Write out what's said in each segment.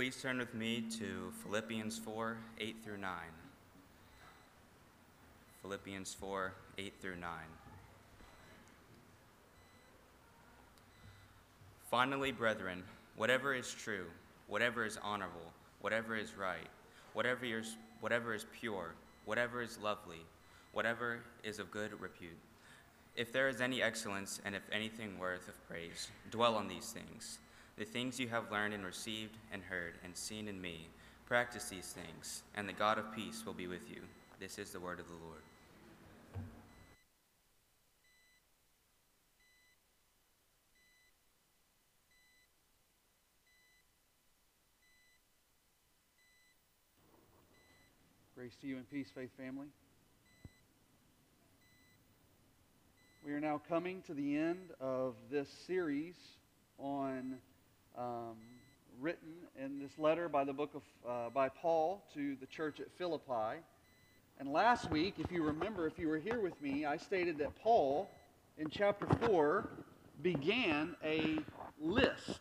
Please turn with me to Philippians 4 8 through 9. Philippians 4 8 through 9. Finally, brethren, whatever is true, whatever is honorable, whatever is right, whatever is, whatever is pure, whatever is lovely, whatever is of good repute, if there is any excellence and if anything worth of praise, dwell on these things. The things you have learned and received and heard and seen in me, practice these things, and the God of peace will be with you. This is the word of the Lord. Grace to you and peace, faith family. We are now coming to the end of this series on um, written in this letter by the book of uh, by Paul to the church at Philippi. And last week, if you remember, if you were here with me, I stated that Paul in chapter four began a list.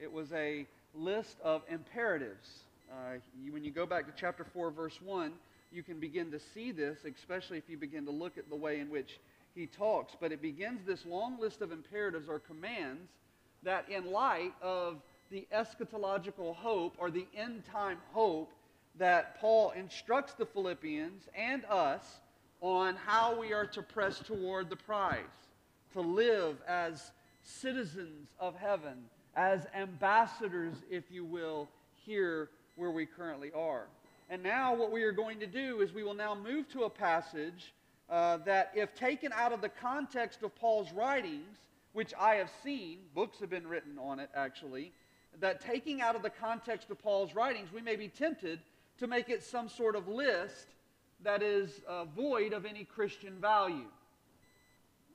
It was a list of imperatives uh, you, when you go back to chapter 4, verse 1, you can begin to see this, especially if you begin to look at the way in which he talks. But it begins this long list of imperatives or commands that, in light of the eschatological hope or the end time hope that Paul instructs the Philippians and us on how we are to press toward the prize, to live as citizens of heaven, as ambassadors, if you will, here where we currently are. And now, what we are going to do is we will now move to a passage uh, that, if taken out of the context of Paul's writings, which I have seen, books have been written on it actually, that taking out of the context of Paul's writings, we may be tempted to make it some sort of list that is uh, void of any Christian value.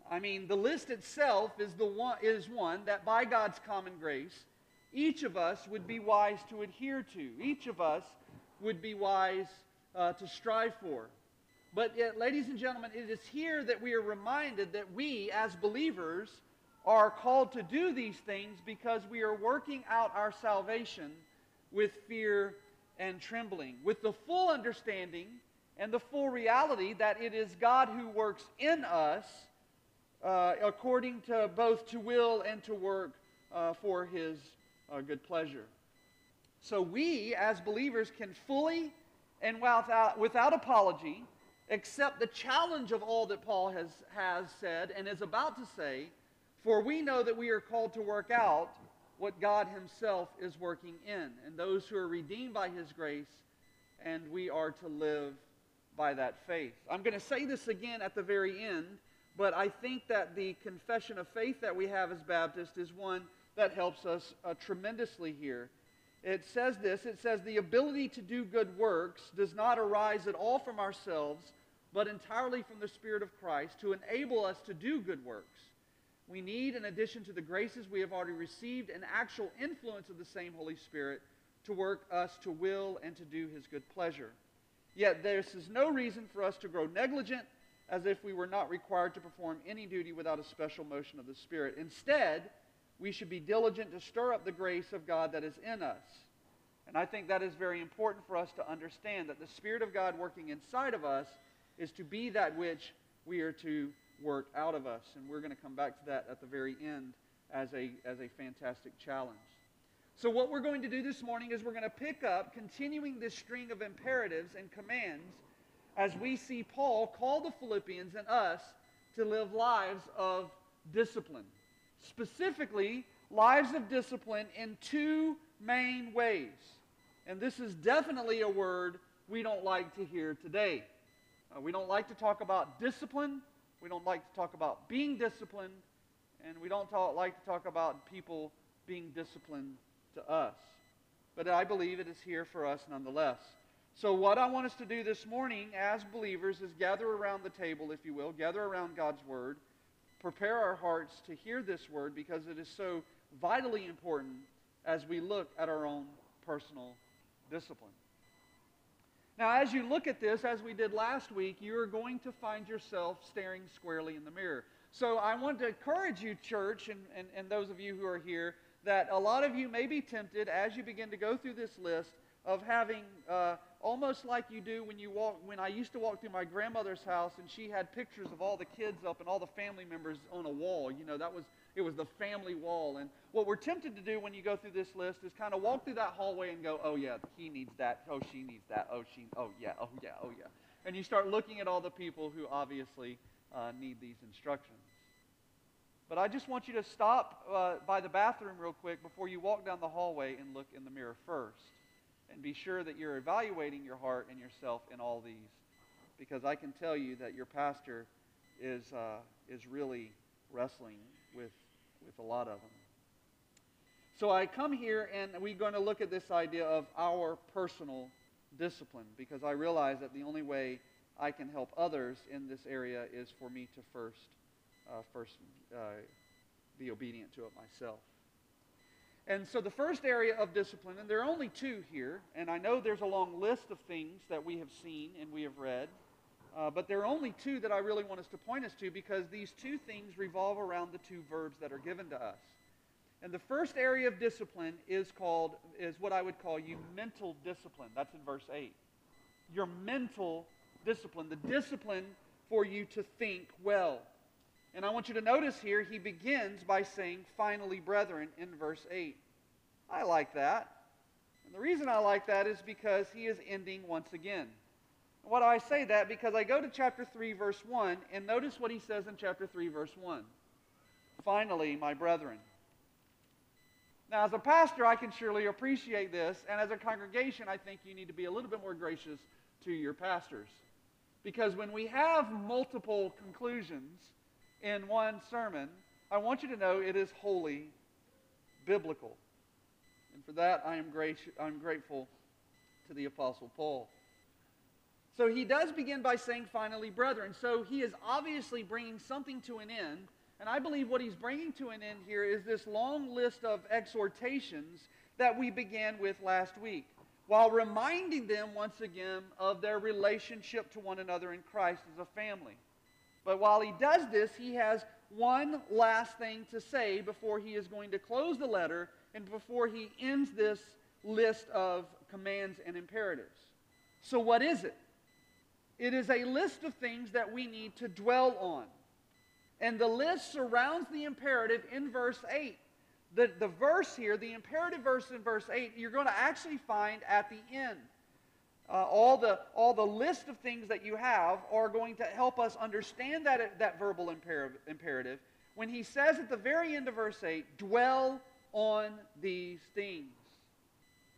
I mean, the list itself is, the one, is one that by God's common grace each of us would be wise to adhere to. Each of us would be wise uh, to strive for. But yet, ladies and gentlemen, it is here that we are reminded that we, as believers, are called to do these things because we are working out our salvation with fear and trembling, with the full understanding and the full reality that it is God who works in us uh, according to both to will and to work uh, for his uh, good pleasure. So we, as believers, can fully and without, without apology accept the challenge of all that Paul has, has said and is about to say, for we know that we are called to work out what God Himself is working in, and those who are redeemed by His grace, and we are to live by that faith. I'm going to say this again at the very end, but I think that the confession of faith that we have as Baptists is one that helps us uh, tremendously here. It says this it says, The ability to do good works does not arise at all from ourselves, but entirely from the Spirit of Christ to enable us to do good works. We need, in addition to the graces we have already received, an actual influence of the same Holy Spirit to work us to will and to do His good pleasure. Yet this is no reason for us to grow negligent as if we were not required to perform any duty without a special motion of the Spirit. Instead, we should be diligent to stir up the grace of God that is in us. And I think that is very important for us to understand that the Spirit of God working inside of us is to be that which we are to work out of us. And we're going to come back to that at the very end as a, as a fantastic challenge. So, what we're going to do this morning is we're going to pick up, continuing this string of imperatives and commands, as we see Paul call the Philippians and us to live lives of discipline specifically lives of discipline in two main ways. And this is definitely a word we don't like to hear today. Uh, we don't like to talk about discipline. We don't like to talk about being disciplined. And we don't talk, like to talk about people being disciplined to us. But I believe it is here for us nonetheless. So, what I want us to do this morning as believers is gather around the table, if you will, gather around God's Word prepare our hearts to hear this word because it is so vitally important as we look at our own personal discipline. Now, as you look at this, as we did last week, you are going to find yourself staring squarely in the mirror. So I want to encourage you, church, and, and, and those of you who are here, that a lot of you may be tempted as you begin to go through this list of having uh, almost like you do when you walk when i used to walk through my grandmother's house and she had pictures of all the kids up and all the family members on a wall you know that was it was the family wall. And what we're tempted to do when you go through this list is kind of walk through that hallway and go oh yeah he needs that. Oh she needs that. Oh she oh yeah oh yeah oh yeah. And you start looking at all the people who obviously uh, need these instructions. But i just want you to stop uh, by the bathroom real quick before you walk down the hallway and look in the mirror first. And be sure that you're evaluating your heart and yourself in all these. Because I can tell you that your pastor is, uh, is really wrestling with, with a lot of them. So I come here and we're going to look at this idea of our personal discipline because I realize that the only way I can help others in this area is for me to first, uh, first uh, be obedient to it myself. And so the first area of discipline, and there are only two here, and I know there's a long list of things that we have seen and we have read, uh, but there are only two that I really want us to point us to because these two things revolve around the two verbs that are given to us. And the first area of discipline is called, is what I would call you mental discipline. That's in verse 8. Your mental discipline, the discipline for you to think well. And I want you to notice here, he begins by saying, finally, brethren, in verse 8. I like that. And the reason I like that is because he is ending once again. Do I say that? Because I go to chapter 3, verse 1, and notice what he says in chapter 3, verse 1. Finally, my brethren. Now, as a pastor, I can surely appreciate this, and as a congregation, I think you need to be a little bit more gracious to your pastors. Because when we have multiple conclusions, in one sermon, I want you to know it is wholly biblical. And for that, I am, gracious, I'm grateful to the Apostle Paul. So he does begin by saying, finally, brethren. So he is obviously bringing something to an end. And I believe what he's bringing to an end here is this long list of exhortations that we began with last week, while reminding them once again of their relationship to one another in Christ as a family. But while he does this, he has one last thing to say before he is going to close the letter and before he ends this list of commands and imperatives. So, what is it? It is a list of things that we need to dwell on. And the list surrounds the imperative in verse 8. The, the verse here, the imperative verse in verse 8, you're going to actually find at the end uh, all, the, all the list of things that you have are going to help us understand that, that verbal imperative when he says at the very end of verse 8, dwell on these things.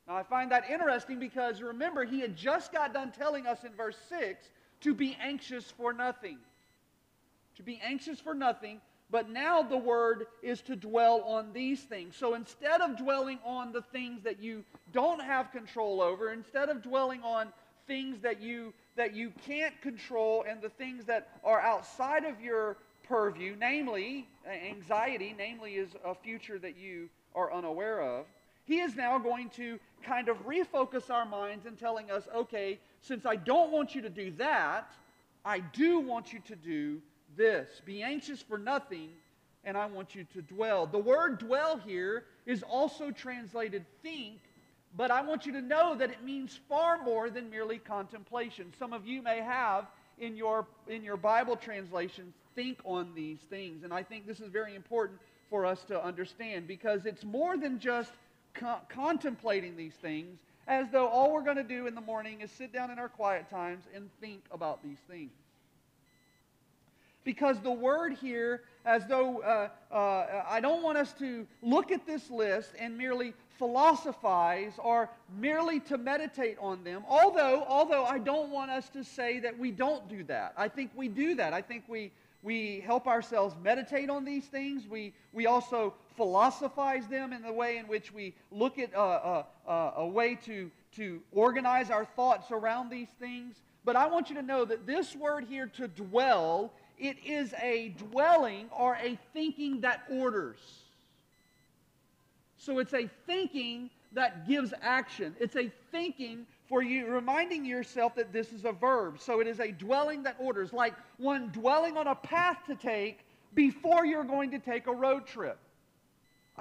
Now, I find that interesting because remember, he had just got done telling us in verse 6 to be anxious for nothing. To be anxious for nothing, but now the word is to dwell on these things. So instead of dwelling on the things that you don't have control over, instead of dwelling on things that you that you can't control and the things that are outside of your purview, namely uh, anxiety, namely is a future that you are unaware of. He is now going to kind of refocus our minds and telling us, okay, since I don't want you to do that, I do want you to do this Be anxious for nothing, and I want you to dwell. The word dwell here is also translated think, but I want you to know that it means far more than merely contemplation. Some of you may have in your, in your Bible translations think on these things, and I think this is very important for us to understand because it's more than just co- contemplating these things as though all we're going to do in the morning is sit down in our quiet times and think about these things. Because the word here, as though uh, uh, I don't want us to look at this list and merely philosophize or merely to meditate on them. Although, although I don't want us to say that we don't do that. I think we do that. I think we, we help ourselves meditate on these things. We, we also philosophize them in the way in which we look at uh, uh, a way to, to organize our thoughts around these things. But I want you to know that this word here, to dwell, it is a dwelling or a thinking that orders. So it's a thinking that gives action. It's a thinking for you, reminding yourself that this is a verb. So it is a dwelling that orders, like one dwelling on a path to take before you're going to take a road trip.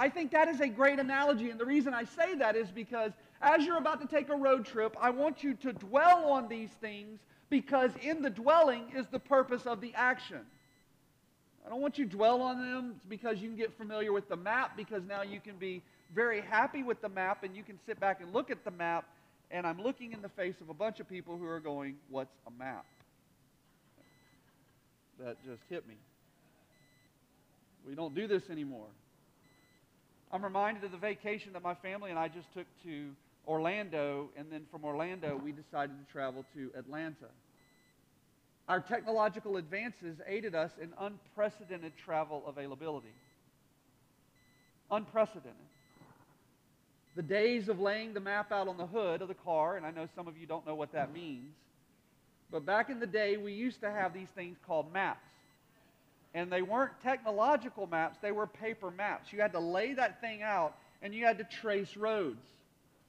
I think that is a great analogy. And the reason I say that is because as you're about to take a road trip, I want you to dwell on these things because in the dwelling is the purpose of the action. I don't want you to dwell on them because you can get familiar with the map, because now you can be very happy with the map and you can sit back and look at the map. And I'm looking in the face of a bunch of people who are going, What's a map? That just hit me. We don't do this anymore. I'm reminded of the vacation that my family and I just took to Orlando, and then from Orlando, we decided to travel to Atlanta. Our technological advances aided us in unprecedented travel availability. Unprecedented. The days of laying the map out on the hood of the car, and I know some of you don't know what that means, but back in the day, we used to have these things called maps. And they weren't technological maps, they were paper maps. You had to lay that thing out and you had to trace roads.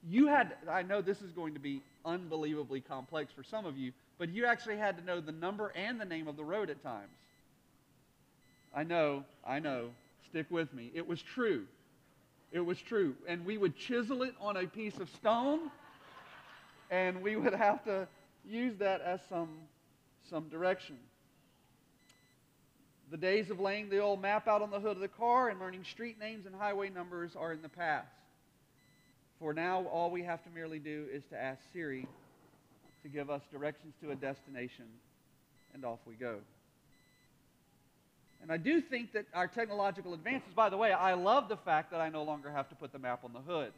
You had, I know this is going to be unbelievably complex for some of you, but you actually had to know the number and the name of the road at times. I know, I know. Stick with me. It was true. It was true. And we would chisel it on a piece of stone, and we would have to use that as some, some direction. The days of laying the old map out on the hood of the car and learning street names and highway numbers are in the past. For now, all we have to merely do is to ask Siri to give us directions to a destination, and off we go. And I do think that our technological advances, by the way, I love the fact that I no longer have to put the map on the hood.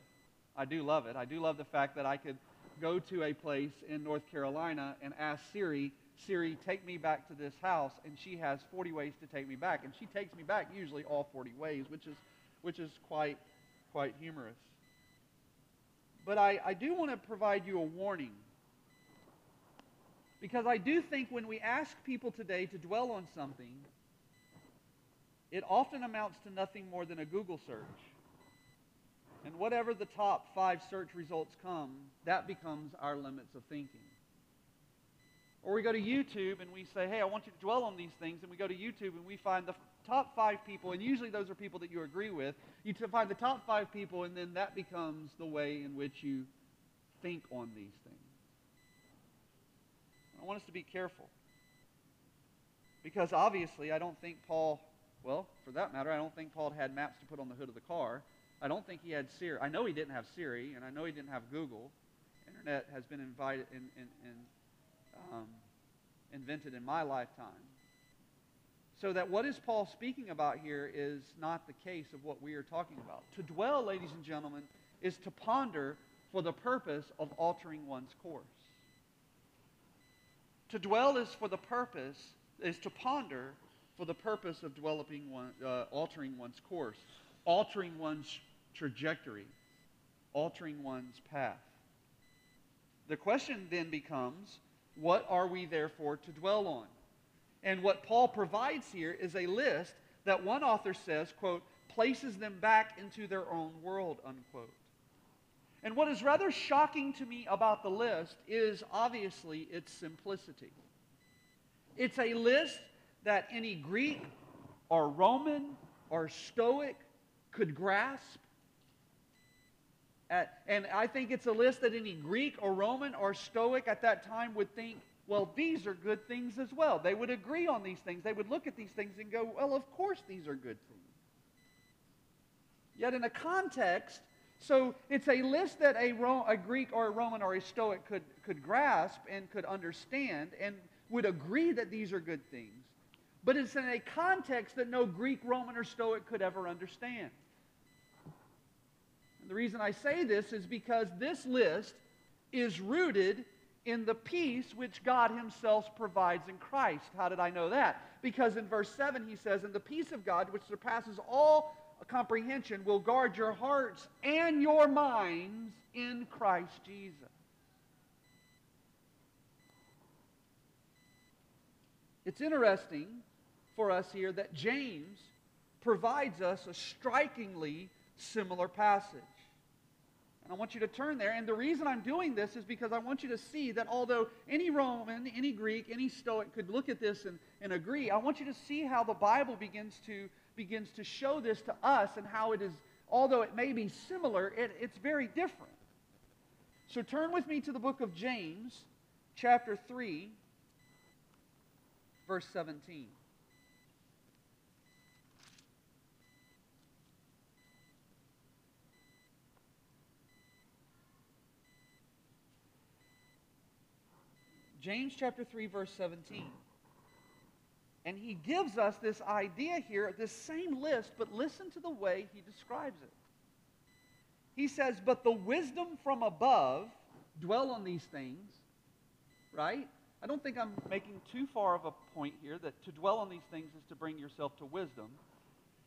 I do love it. I do love the fact that I could go to a place in North Carolina and ask Siri Siri, take me back to this house, and she has 40 ways to take me back. And she takes me back usually all 40 ways, which is, which is quite, quite humorous. But I, I do want to provide you a warning. Because I do think when we ask people today to dwell on something, it often amounts to nothing more than a Google search. And whatever the top five search results come, that becomes our limits of thinking. Or we go to YouTube and we say, hey, I want you to dwell on these things. And we go to YouTube and we find the top five people, and usually those are people that you agree with. You find the top five people, and then that becomes the way in which you think on these things. I want us to be careful. Because obviously, I don't think Paul, well, for that matter, I don't think Paul had maps to put on the hood of the car. I don't think he had Siri. I know he didn't have Siri, and I know he didn't have Google. Internet has been invited in, in, in um, invented in my lifetime. So that what is Paul speaking about here is not the case of what we are talking about. To dwell, ladies and gentlemen, is to ponder for the purpose of altering one's course. To dwell is for the purpose, is to ponder for the purpose of developing one, uh, altering one's course, altering one's trajectory, altering one's path. The question then becomes what are we therefore to dwell on? And what Paul provides here is a list that one author says, quote, places them back into their own world, unquote. And what is rather shocking to me about the list is obviously its simplicity. It's a list that any Greek or Roman or Stoic could grasp and I think it's a list that any Greek or Roman or Stoic at that time would think, well, these are good things as well. They would agree on these things. They would look at these things and go, well, of course these are good things. Yet in a context, so it's a list that a, Ro- a Greek or a Roman or a Stoic could, could grasp and could understand and would agree that these are good things. But it's in a context that no Greek, Roman, or Stoic could ever understand. The reason I say this is because this list is rooted in the peace which God Himself provides in Christ. How did I know that? Because in verse 7 he says, And the peace of God, which surpasses all comprehension, will guard your hearts and your minds in Christ Jesus. It's interesting for us here that James provides us a strikingly similar passage. And I want you to turn there. And the reason I'm doing this is because I want you to see that although any Roman, any Greek, any Stoic could look at this and, and agree, I want you to see how the Bible begins to, begins to show this to us and how it is although it may be similar, it, it's very different. So turn with me to the book of James, chapter 3, verse 17. James chapter 3, verse 17. And he gives us this idea here, this same list, but listen to the way he describes it. He says, But the wisdom from above, dwell on these things, right? I don't think I'm making too far of a point here that to dwell on these things is to bring yourself to wisdom.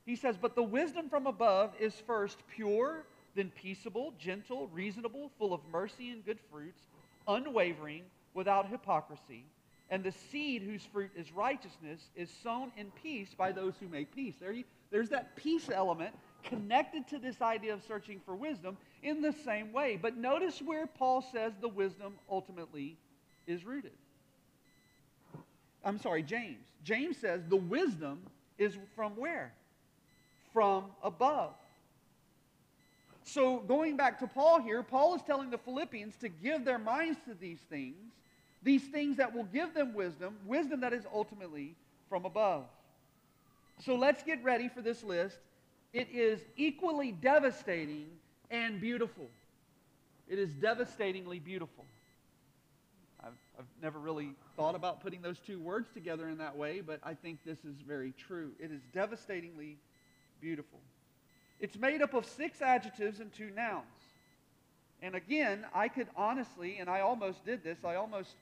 He says, But the wisdom from above is first pure, then peaceable, gentle, reasonable, full of mercy and good fruits, unwavering, without hypocrisy. And the seed whose fruit is righteousness is sown in peace by those who make peace. There you, there's that peace element connected to this idea of searching for wisdom in the same way. But notice where Paul says the wisdom ultimately is rooted. I'm sorry, James. James says the wisdom is from where? From above. So, going back to Paul here, Paul is telling the Philippians to give their minds to these things these things that will give them wisdom, wisdom that is ultimately from above. So let's get ready for this list. It is equally devastating and beautiful. It is devastatingly beautiful. I've, I've, never really thought about putting those two words together in that way, but I think this is very true. It is devastatingly beautiful. It's made up of six adjectives and two nouns. And again, I could honestly, and I almost did this, I almost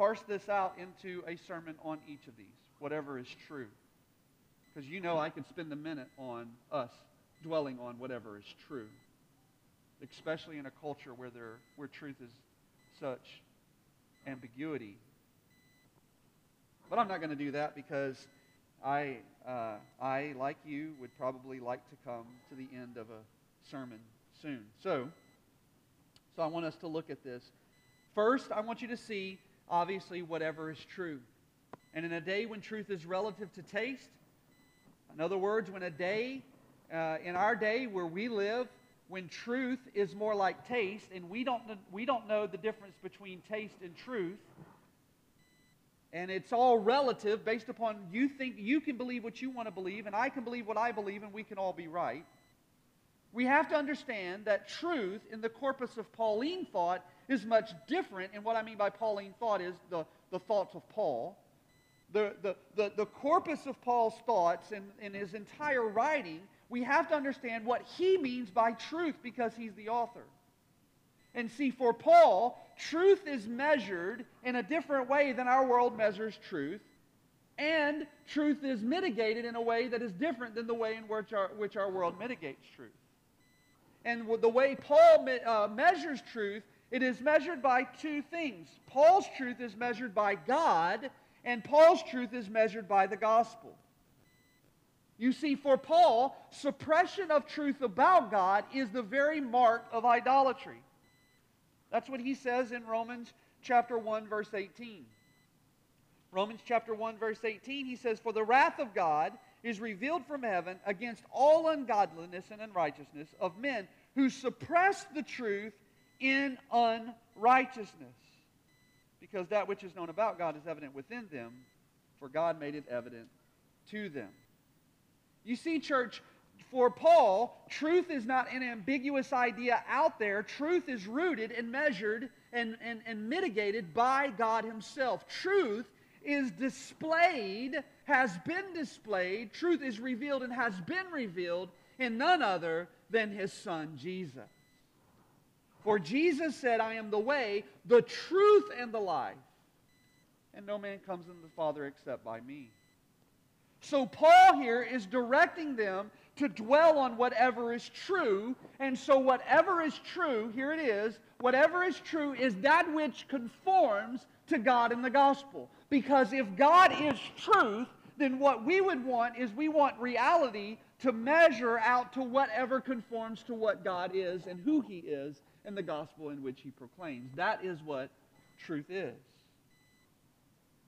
parse this out into a sermon on each of these, whatever is true. Because you know I could spend a minute on us dwelling on whatever is true, especially in a culture where, there, where truth is such ambiguity. But I'm not going to do that because I, uh, I, like you, would probably like to come to the end of a sermon soon. So, so I want us to look at this. First, I want you to see obviously whatever is true. And in a day when truth is relative to taste, in other words, when a day, uh, in our day where we live, when truth is more like taste, and we don't, we don't know the difference between taste and truth, and it's all relative based upon you think you can believe what you want to believe, and I can believe what I believe, and we can all be right. We have to understand that truth in the corpus of Pauline thought is much different. And what I mean by Pauline thought is the, the thoughts of Paul. The, the, the, the corpus of Paul's thoughts in, in his entire writing, we have to understand what he means by truth because he's the author. And see, for Paul, truth is measured in a different way than our world measures truth. And truth is mitigated in a way that is different than the way in which our, which our world mitigates truth. And the way Paul me, uh, measures truth it is measured by two things. Paul's truth is measured by God, and Paul's truth is measured by the gospel. You see, for Paul, suppression of truth about God is the very mark of idolatry. That's what he says in Romans chapter 1 verse 18. Romans chapter 1 verse 18 he says for the wrath of God is revealed from heaven against all ungodliness and unrighteousness of men who suppress the truth in unrighteousness. Because that which is known about God is evident within them, for God made it evident to them. You see, church, for Paul, truth is not an ambiguous idea out there. Truth is rooted and measured and, and, and mitigated by God Himself. Truth is displayed, has been displayed, truth is revealed and has been revealed in none other than His Son, Jesus. For Jesus said, I am the way, the truth, and the life. And no man comes unto the Father except by me. So Paul here is directing them to dwell on whatever is true. And so, whatever is true, here it is, whatever is true is that which conforms to God in the gospel. Because if God is truth, then what we would want is we want reality to measure out to whatever conforms to what God is and who He is and the gospel in which he proclaims. That is what truth is.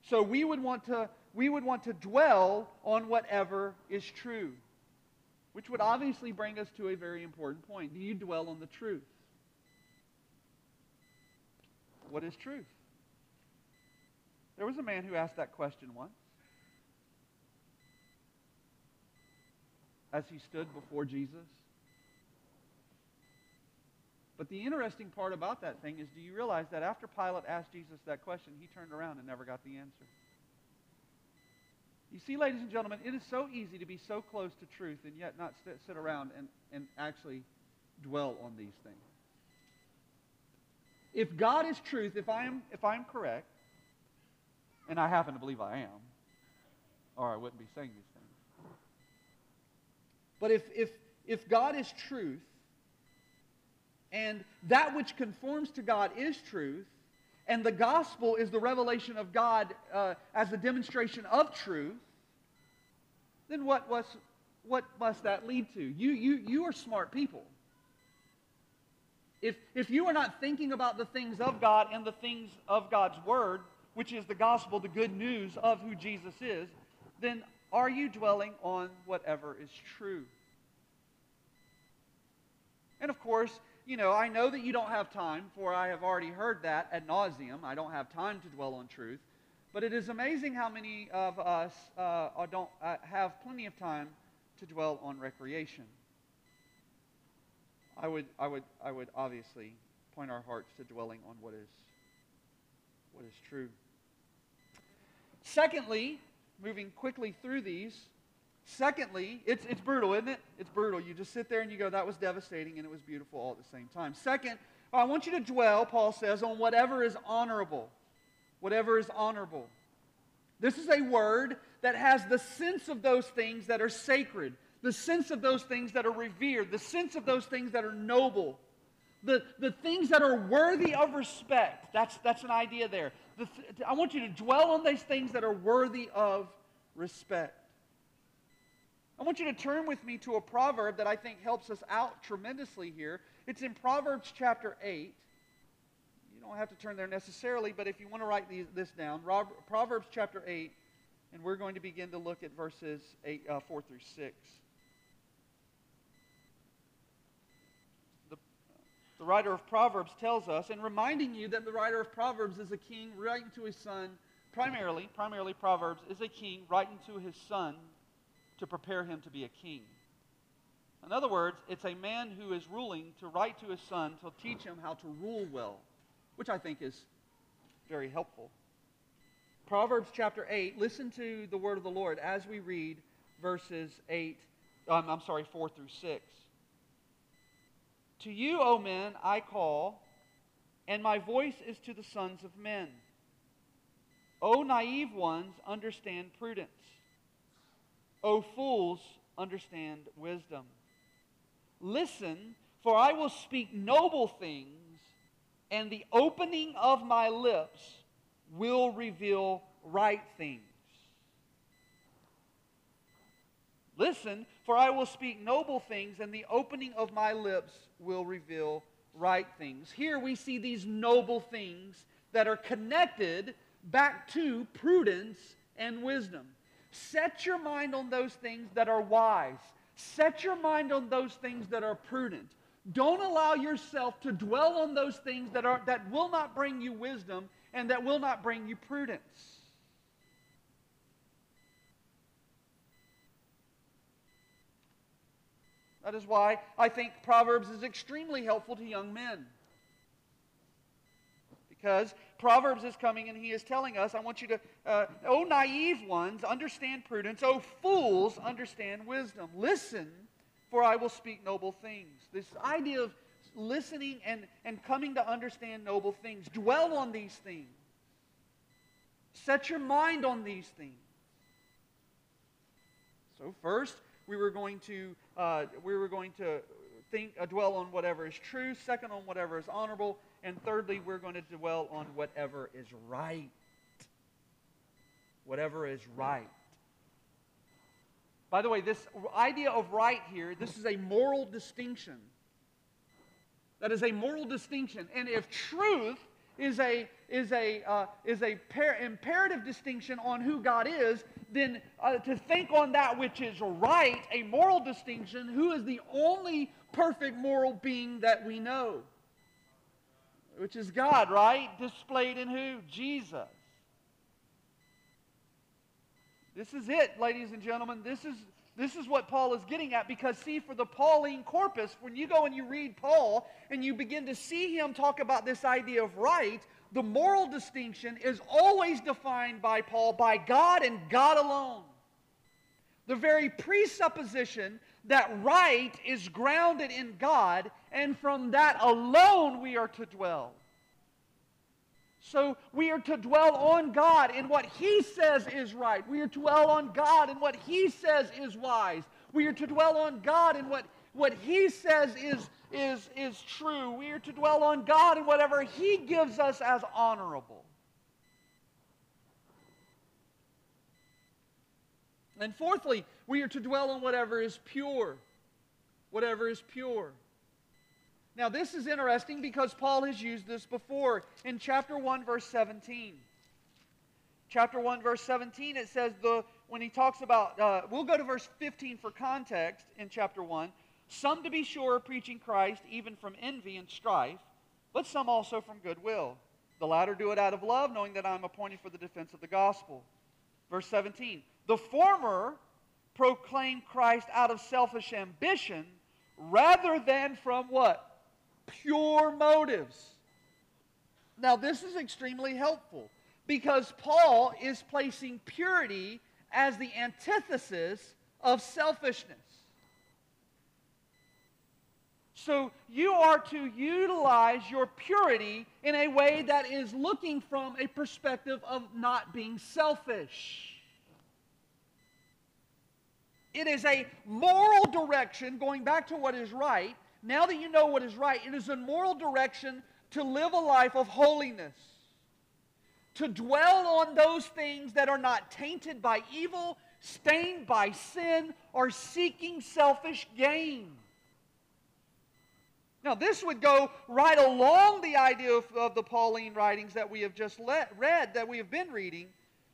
So we would want to we would want to dwell on whatever is true. Which would obviously bring us to a very important point. Do you dwell on the truth? What is truth? There was a man who asked that question once. As he stood before Jesus. But the interesting part about that thing is do you realize that after Pilate asked Jesus that question, he turned around and never got the answer? You see, ladies and gentlemen, it is so easy to be so close to truth and yet not sit, sit around and, and actually dwell on these things. If God is truth, if I am, if I am correct, and I happen to believe I am, or I wouldn't be saying these things. But if, if, if God is truth, and that which conforms to God is truth, and the gospel is the revelation of God uh, as a demonstration of truth, then what, was, what must that lead to? You, you, you are smart people. If, if you are not thinking about the things of God and the things of God's Word, which is the gospel, the good news of who Jesus is, then are you dwelling on whatever is true? And of course, you know, I know that you don't have time, for I have already heard that ad nauseum. I don't have time to dwell on truth. But it is amazing how many of us uh, don't uh, have plenty of time to dwell on recreation. I would, I would, I would obviously point our hearts to dwelling on what is, what is true. Secondly, moving quickly through these, Secondly, it's, it's brutal, isn't it? It's brutal. You just sit there and you go, that was devastating and it was beautiful all at the same time. Second, oh, I want you to dwell, Paul says, on whatever is honorable. Whatever is honorable. This is a word that has the sense of those things that are sacred, the sense of those things that are revered, the sense of those things that are noble, the, the things that are worthy of respect. That's, that's an idea there. The I want you to dwell on those things that are worthy of respect. I want you to turn with me to a proverb that I think helps us out tremendously here. It's in Proverbs chapter 8. You don't have to turn there necessarily, but if you want to write these, this down, Proverbs chapter 8, and we're going to begin to look at verses 8, uh, 4 through 6. The, the writer of Proverbs tells us, and reminding you that the writer of Proverbs is a king writing to his son, primarily, primarily Proverbs, is a king writing to his son to prepare him to be a king. In other words, it's a man who is ruling to write to his son to teach him how to rule well, which I think is very helpful. Proverbs chapter 8, listen to the word of the Lord as we read verses 8, um, I'm sorry, 4 through 6. To you, O men, I call, and my voice is to the sons of men. O naive ones, understand prudence. O fools, understand wisdom. Listen, for I will speak noble things, and the opening of my lips will reveal right things. Listen, for I will speak noble things, and the opening of my lips will reveal right things. Here we see these noble things that are connected back to prudence and wisdom. Set your mind on those things that are wise. Set your mind on those things that are prudent. Don't allow yourself to dwell on those things that, are, that will not bring you wisdom and that will not bring you prudence. That is why I think Proverbs is extremely helpful to young men. Because Proverbs is coming and he is telling us, I want you to, uh, oh, naive ones, understand prudence. Oh, fools, understand wisdom. Listen, for I will speak noble things. This idea of listening and, and coming to understand noble things. Dwell on these things. Set your mind on these things. So first, we were going to uh, we were going to think uh, dwell on whatever is true. Second, on whatever is honorable. And thirdly, we're going to dwell on whatever is right. Whatever is right. By the way, this idea of right here, this is a moral distinction. That is a moral distinction. And if truth is a, is a, uh, is a par- imperative distinction on who God is, then uh, to think on that which is right, a moral distinction, who is the only perfect moral being that we know? Which is God, right? Displayed in who? Jesus. This is it, ladies and gentlemen. This is, this is what Paul is getting at because, see, for the Pauline corpus, when you go and you read Paul and you begin to see him talk about this idea of right, the moral distinction is always defined by Paul by God and God alone. The very presupposition that right is grounded in God, and from that alone we are to dwell. So we are to dwell on God in what He says is right. We are to dwell on God in what He says is wise. We are to dwell on God in what, what He says is, is, is true. We are to dwell on God in whatever He gives us as honorable. And fourthly, we are to dwell on whatever is pure. Whatever is pure. Now, this is interesting because Paul has used this before in chapter 1, verse 17. Chapter 1, verse 17, it says, the, when he talks about, uh, we'll go to verse 15 for context in chapter 1. Some, to be sure, preaching Christ, even from envy and strife, but some also from goodwill. The latter do it out of love, knowing that I am appointed for the defense of the gospel. Verse 17, the former proclaim Christ out of selfish ambition rather than from what? pure motives. Now, this is extremely helpful because Paul is placing purity as the antithesis of selfishness. So, you are to utilize your purity in a way that is looking from a perspective of not being selfish. It is a moral direction, going back to what is right, now that you know what is right, it is a moral direction to live a life of holiness, to dwell on those things that are not tainted by evil, stained by sin, or seeking selfish gain. Now, this would go right along the idea of, of the Pauline writings that we have just let, read, that we have been reading,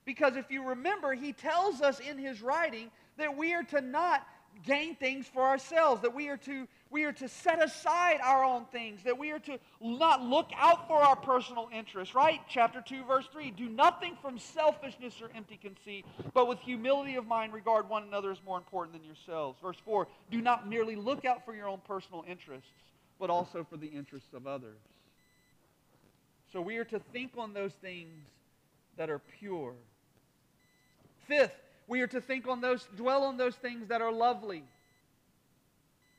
because if you remember, he tells us in his writing that we are to not gain things for ourselves, that we are to we are to set aside our own things, that we are to not look out for our personal interests, right? Chapter 2, verse 3 Do nothing from selfishness or empty conceit, but with humility of mind regard one another as more important than yourselves. Verse 4 Do not merely look out for your own personal interests, but also for the interests of others. So we are to think on those things that are pure. Fifth, we are to think on those, dwell on those things that are lovely.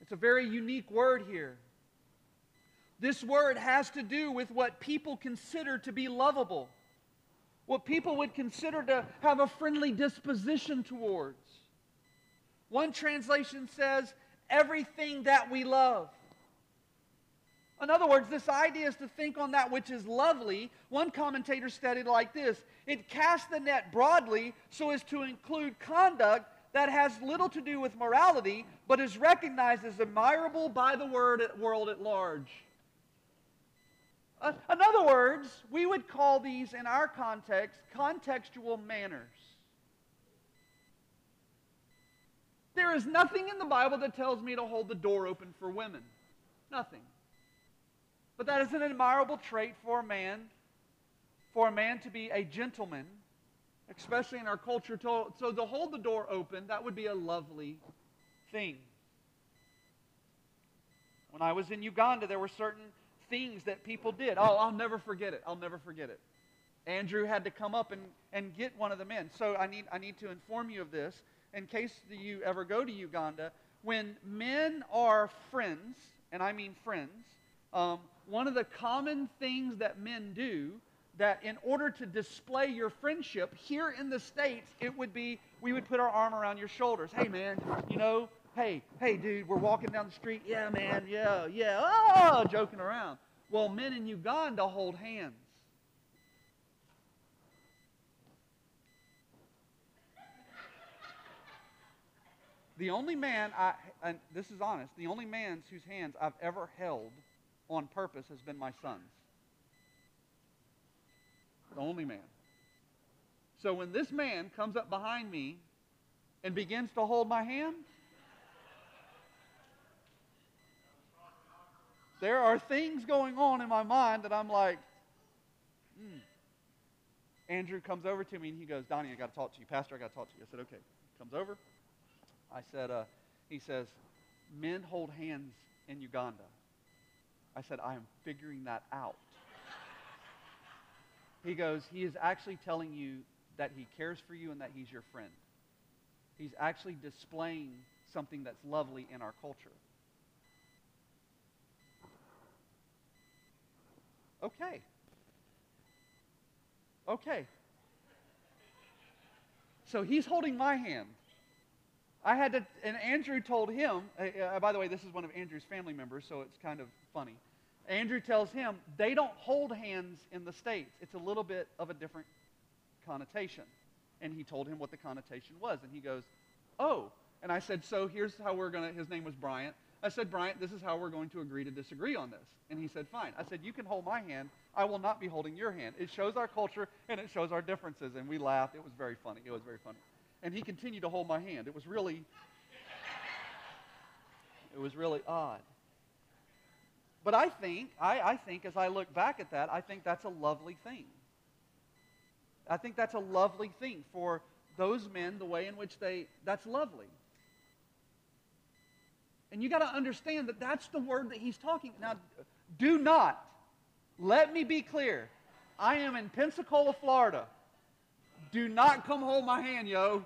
It's a very unique word here. This word has to do with what people consider to be lovable, what people would consider to have a friendly disposition towards. One translation says, everything that we love. In other words, this idea is to think on that which is lovely. One commentator studied like this it casts the net broadly so as to include conduct that has little to do with morality, but is recognized as admirable by the world at large. Uh, in other words, we would call these in our context contextual manners. There is nothing in the Bible that tells me to hold the door open for women. Nothing. But that is an admirable trait for a man, for a man to be a gentleman especially in our culture. To, so to hold the door open, that would be a lovely thing. When I was in Uganda, there were certain things that people did. Oh, I'll never forget it. I'll never forget it. Andrew had to come up and, and get one of the men. So I need, I need to inform you of this in case you ever go to Uganda. When men are friends, and I mean friends, um, one of the common things that men do that in order to display your friendship here in the States, it would be we would put our arm around your shoulders. Hey, man, you know, hey, hey, dude, we're walking down the street. Yeah, man, yeah, yeah, oh, joking around. Well, men in Uganda hold hands. The only man, I, and this is honest, the only man whose hands I've ever held on purpose has been my son's. The only man. So when this man comes up behind me and begins to hold my hand, there are things going on in my mind that I'm like, hmm. Andrew comes over to me and he goes, Donnie, I got to talk to you. Pastor, I got to talk to you. I said, okay. Comes over. I said, uh, he says, men hold hands in Uganda. I said, I am figuring that out. He goes, he is actually telling you that he cares for you and that he's your friend. He's actually displaying something that's lovely in our culture. Okay. Okay. So he's holding my hand. I had to, and Andrew told him, uh, uh, by the way, this is one of Andrew's family members, so it's kind of funny. Andrew tells him they don't hold hands in the States. It's a little bit of a different connotation. And he told him what the connotation was. And he goes, Oh. And I said, So here's how we're going to, his name was Bryant. I said, Bryant, this is how we're going to agree to disagree on this. And he said, Fine. I said, You can hold my hand. I will not be holding your hand. It shows our culture and it shows our differences. And we laughed. It was very funny. It was very funny. And he continued to hold my hand. It was really, it was really odd. But I think, I, I think as I look back at that, I think that's a lovely thing. I think that's a lovely thing for those men, the way in which they, that's lovely. And you got to understand that that's the word that he's talking. Now, do not, let me be clear. I am in Pensacola, Florida. Do not come hold my hand, yo.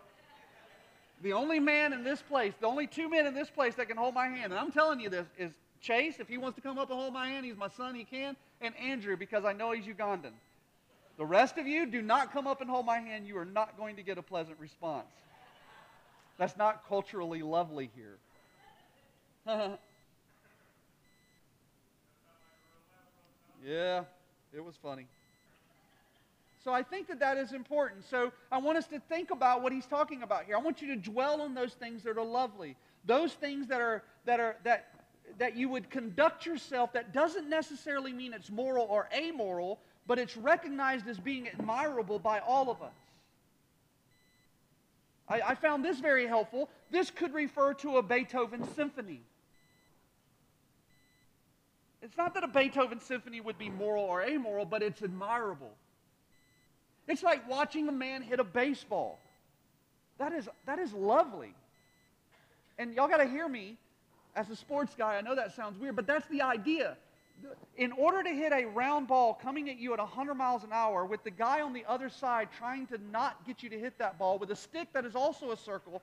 The only man in this place, the only two men in this place that can hold my hand, and I'm telling you this, is Chase. If he wants to come up and hold my hand, he's my son, he can. And Andrew, because I know he's Ugandan. The rest of you, do not come up and hold my hand. You are not going to get a pleasant response. That's not culturally lovely here. yeah, it was funny. So I think that that is important. So I want us to think about what he's talking about here. I want you to dwell on those things that are lovely. Those things that are that are that that you would conduct yourself that doesn't necessarily mean it's moral or amoral, but it's recognized as being admirable by all of us. I, I found this very helpful. This could refer to a Beethoven symphony. It's not that a Beethoven symphony would be moral or amoral, but it's admirable. It's like watching a man hit a baseball. That is, that is lovely. And y'all got to hear me as a sports guy. I know that sounds weird, but that's the idea. In order to hit a round ball coming at you at 100 miles an hour with the guy on the other side trying to not get you to hit that ball with a stick that is also a circle,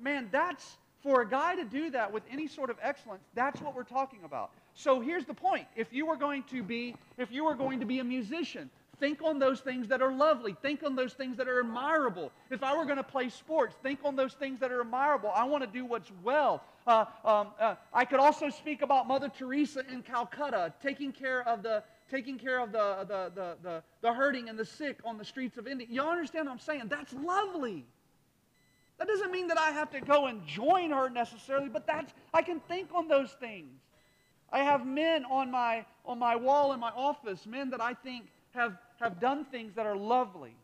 man, that's for a guy to do that with any sort of excellence, that's what we're talking about. So here's the point. If you were going to be if you were going to be a musician, think on those things that are lovely. Think on those things that are admirable. If I were going to play sports, think on those things that are admirable. I want to do what's well. Uh, um, uh, I could also speak about Mother Teresa in Calcutta, taking care of the taking care of the, the, the, the, the hurting and the sick on the streets of India. Y'all understand what I'm saying? That's lovely. That doesn't mean that I have to go and join her necessarily, but that's I can think on those things. I have men on my on my wall in my office, men that I think have, have done things that are lovely.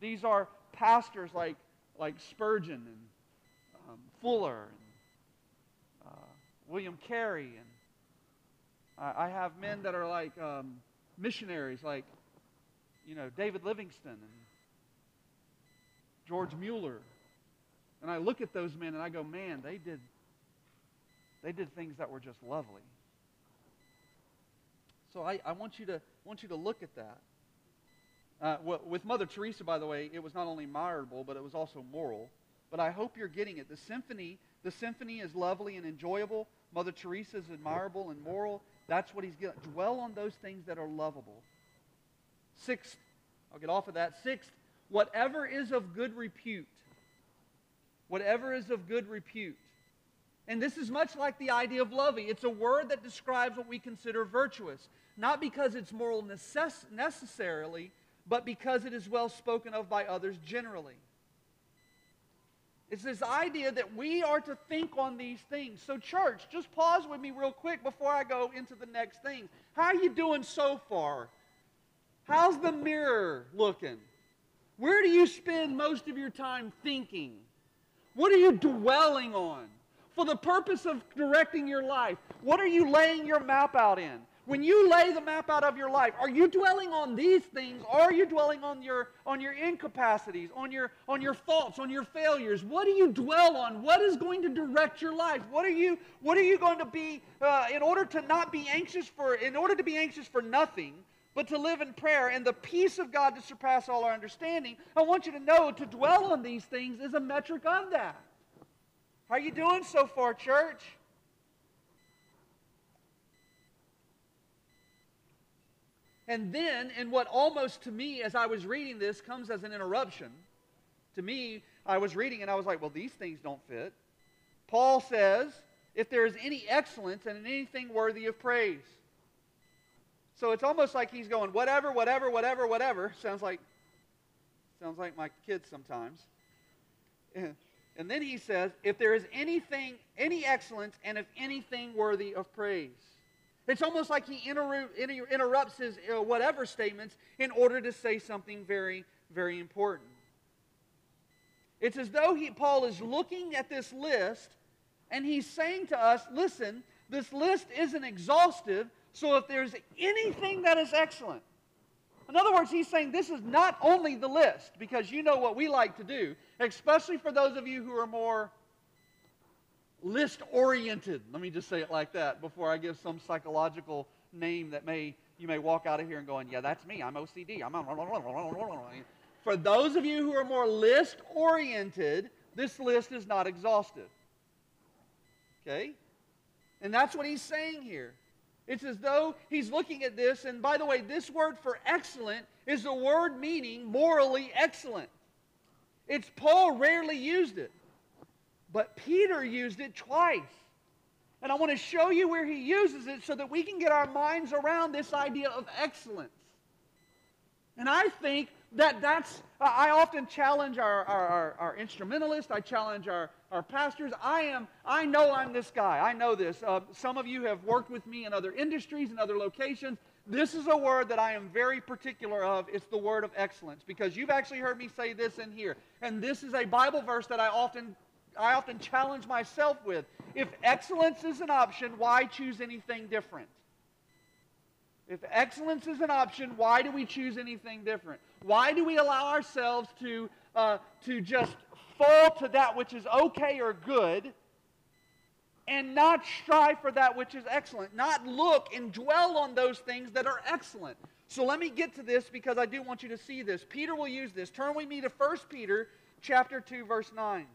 These are pastors like, like Spurgeon and um, Fuller and uh, William Carey. And I, I, have men that are like um, missionaries like, you know, David Livingstone and George Mueller. And I look at those men and I go, man, they did, they did things that were just lovely. So I, I want, you to, want you to look at that. Uh, with Mother Teresa, by the way, it was not only admirable, but it was also moral. But I hope you're getting it. The symphony, the symphony is lovely and enjoyable. Mother Teresa is admirable and moral. That's what he's getting. Dwell on those things that are lovable. Sixth, I'll get off of that. Sixth, whatever is of good repute. Whatever is of good repute. And this is much like the idea of loving. It's a word that describes what we consider virtuous, not because it's moral necess- necessarily, but because it is well spoken of by others generally. It's this idea that we are to think on these things. So, church, just pause with me real quick before I go into the next thing. How are you doing so far? How's the mirror looking? Where do you spend most of your time thinking? What are you dwelling on? For the purpose of directing your life, what are you laying your map out in? When you lay the map out of your life, are you dwelling on these things are you dwelling on your, on your incapacities, on your, on your faults, on your failures? What do you dwell on? What is going to direct your life? What are you, what are you going to be, uh, in order to not be anxious for, in order to be anxious for nothing, but to live in prayer and the peace of God to surpass all our understanding, I want you to know to dwell on these things is a metric of that. How are you doing so far, church? And then, in what almost to me, as I was reading this, comes as an interruption, to me, I was reading and I was like, well, these things don't fit. Paul says, if there is any excellence and anything worthy of praise. So it's almost like he's going, whatever, whatever, whatever, whatever. Sounds like, sounds like my kids sometimes. And then he says, if there is anything, any excellence, and if anything worthy of praise. It's almost like he inter- inter- interrupts his uh, whatever statements in order to say something very, very important. It's as though he, Paul is looking at this list and he's saying to us, listen, this list isn't exhaustive, so if there's anything that is excellent, in other words, he's saying this is not only the list, because you know what we like to do, especially for those of you who are more list oriented. Let me just say it like that before I give some psychological name that may you may walk out of here and going, yeah, that's me. I'm OCD. I'm for those of you who are more list oriented, this list is not exhaustive. Okay? And that's what he's saying here. It's as though he's looking at this, and by the way, this word for excellent is a word meaning morally excellent. It's Paul rarely used it. But Peter used it twice. And I want to show you where he uses it so that we can get our minds around this idea of excellence. And I think that that's, I often challenge our, our, our, our instrumentalists, I challenge our, our pastors. I am, I know I'm this guy. I know this. Uh, some of you have worked with me in other industries and other locations. This is a word that I am very particular of. It's the word of excellence because you've actually heard me say this in here. And this is a Bible verse that I often I often challenge myself with. If excellence is an option, why choose anything different? If excellence is an option, why do we choose anything different? Why do we allow ourselves to, uh, to just fall to that which is okay or good and not strive for that which is excellent? Not look and dwell on those things that are excellent. So let me get to this because I do want you to see this. Peter will use this. Turn with me to 1 Peter chapter 2 verse 9.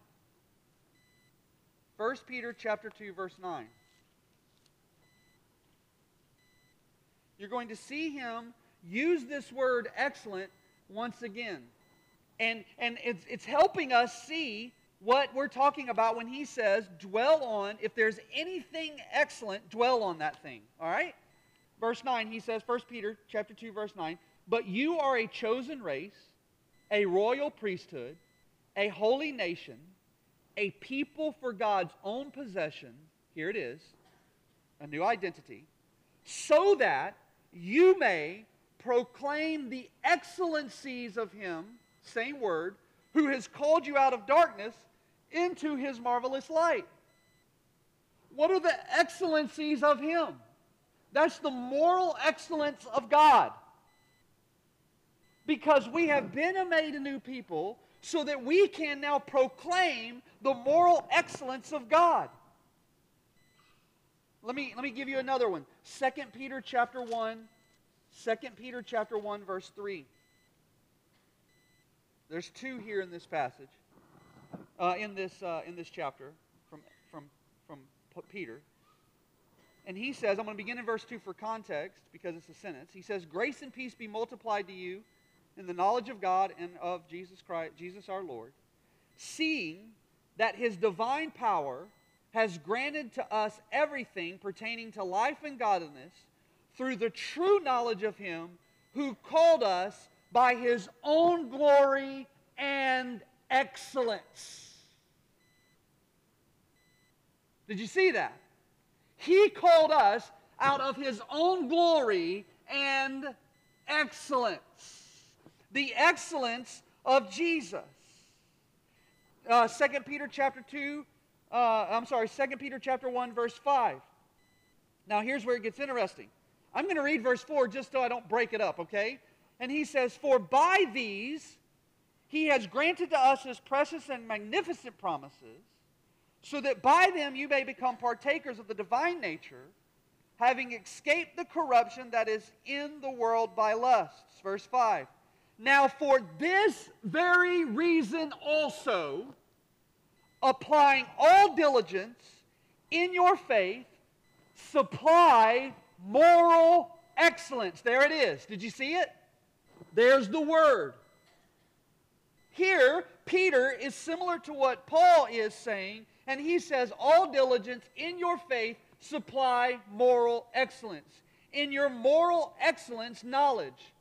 1 Peter chapter 2 verse 9. You're going to see him use this word excellent once again. And, and it's, it's helping us see what we're talking about when he says, dwell on, if there's anything excellent, dwell on that thing. All right? Verse 9, he says, 1 Peter chapter 2, verse 9, but you are a chosen race, a royal priesthood, a holy nation, a people for God's own possession, here it is, a new identity, so that you may proclaim the excellencies of him, same word, who has called you out of darkness into his marvelous light. What are the excellencies of him? That's the moral excellence of God. Because we have been made a new people so that we can now proclaim the moral excellence of God. Let me, let me give you another one. 2 Peter chapter 1, 2 Peter chapter 1, verse 3. There's two here in this passage, uh, in, this, uh, in this chapter from, from, from Peter. And he says, I'm going to begin in verse 2 for context because it's a sentence. He says, Grace and peace be multiplied to you in the knowledge of God and of Jesus Christ, Jesus our Lord, seeing that his divine power has granted to us everything pertaining to life and godliness through the true knowledge of him who called us by his own glory and excellence. Did you see that? He called us out of his own glory and excellence. The excellence of Jesus. Uh, 2 Peter chapter 2, uh, I'm sorry, 2 Peter chapter 1, verse 5. Now here's where it gets interesting. I'm going to read verse 4 just so I don't break it up, okay? And he says, For by these he has granted to us his precious and magnificent promises, so that by them you may become partakers of the divine nature, having escaped the corruption that is in the world by lusts. Verse 5. Now, for this very reason also, applying all diligence in your faith, supply moral excellence. There it is. Did you see it? There's the word. Here, Peter is similar to what Paul is saying, and he says, All diligence in your faith supply moral excellence. In your moral excellence, knowledge.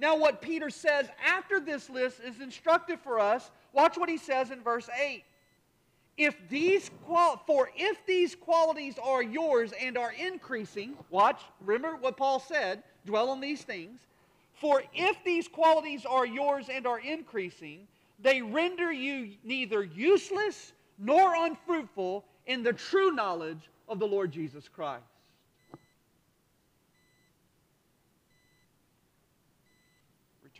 Now, what Peter says after this list is instructive for us. Watch what he says in verse 8. If these for if these qualities are yours and are increasing, watch, remember what Paul said, dwell on these things. For if these qualities are yours and are increasing, they render you neither useless nor unfruitful in the true knowledge of the Lord Jesus Christ.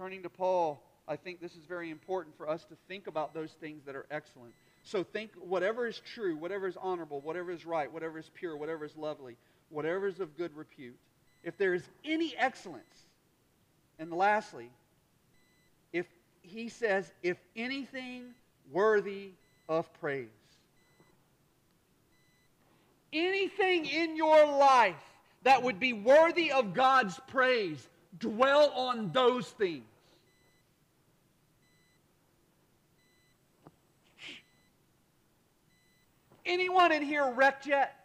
Returning to Paul, I think this is very important for us to think about those things that are excellent. So think whatever is true, whatever is honorable, whatever is right, whatever is pure, whatever is lovely, whatever is of good repute. If there is any excellence, and lastly, if he says, if anything worthy of praise, anything in your life that would be worthy of God's praise, dwell on those things. Anyone in here wrecked yet?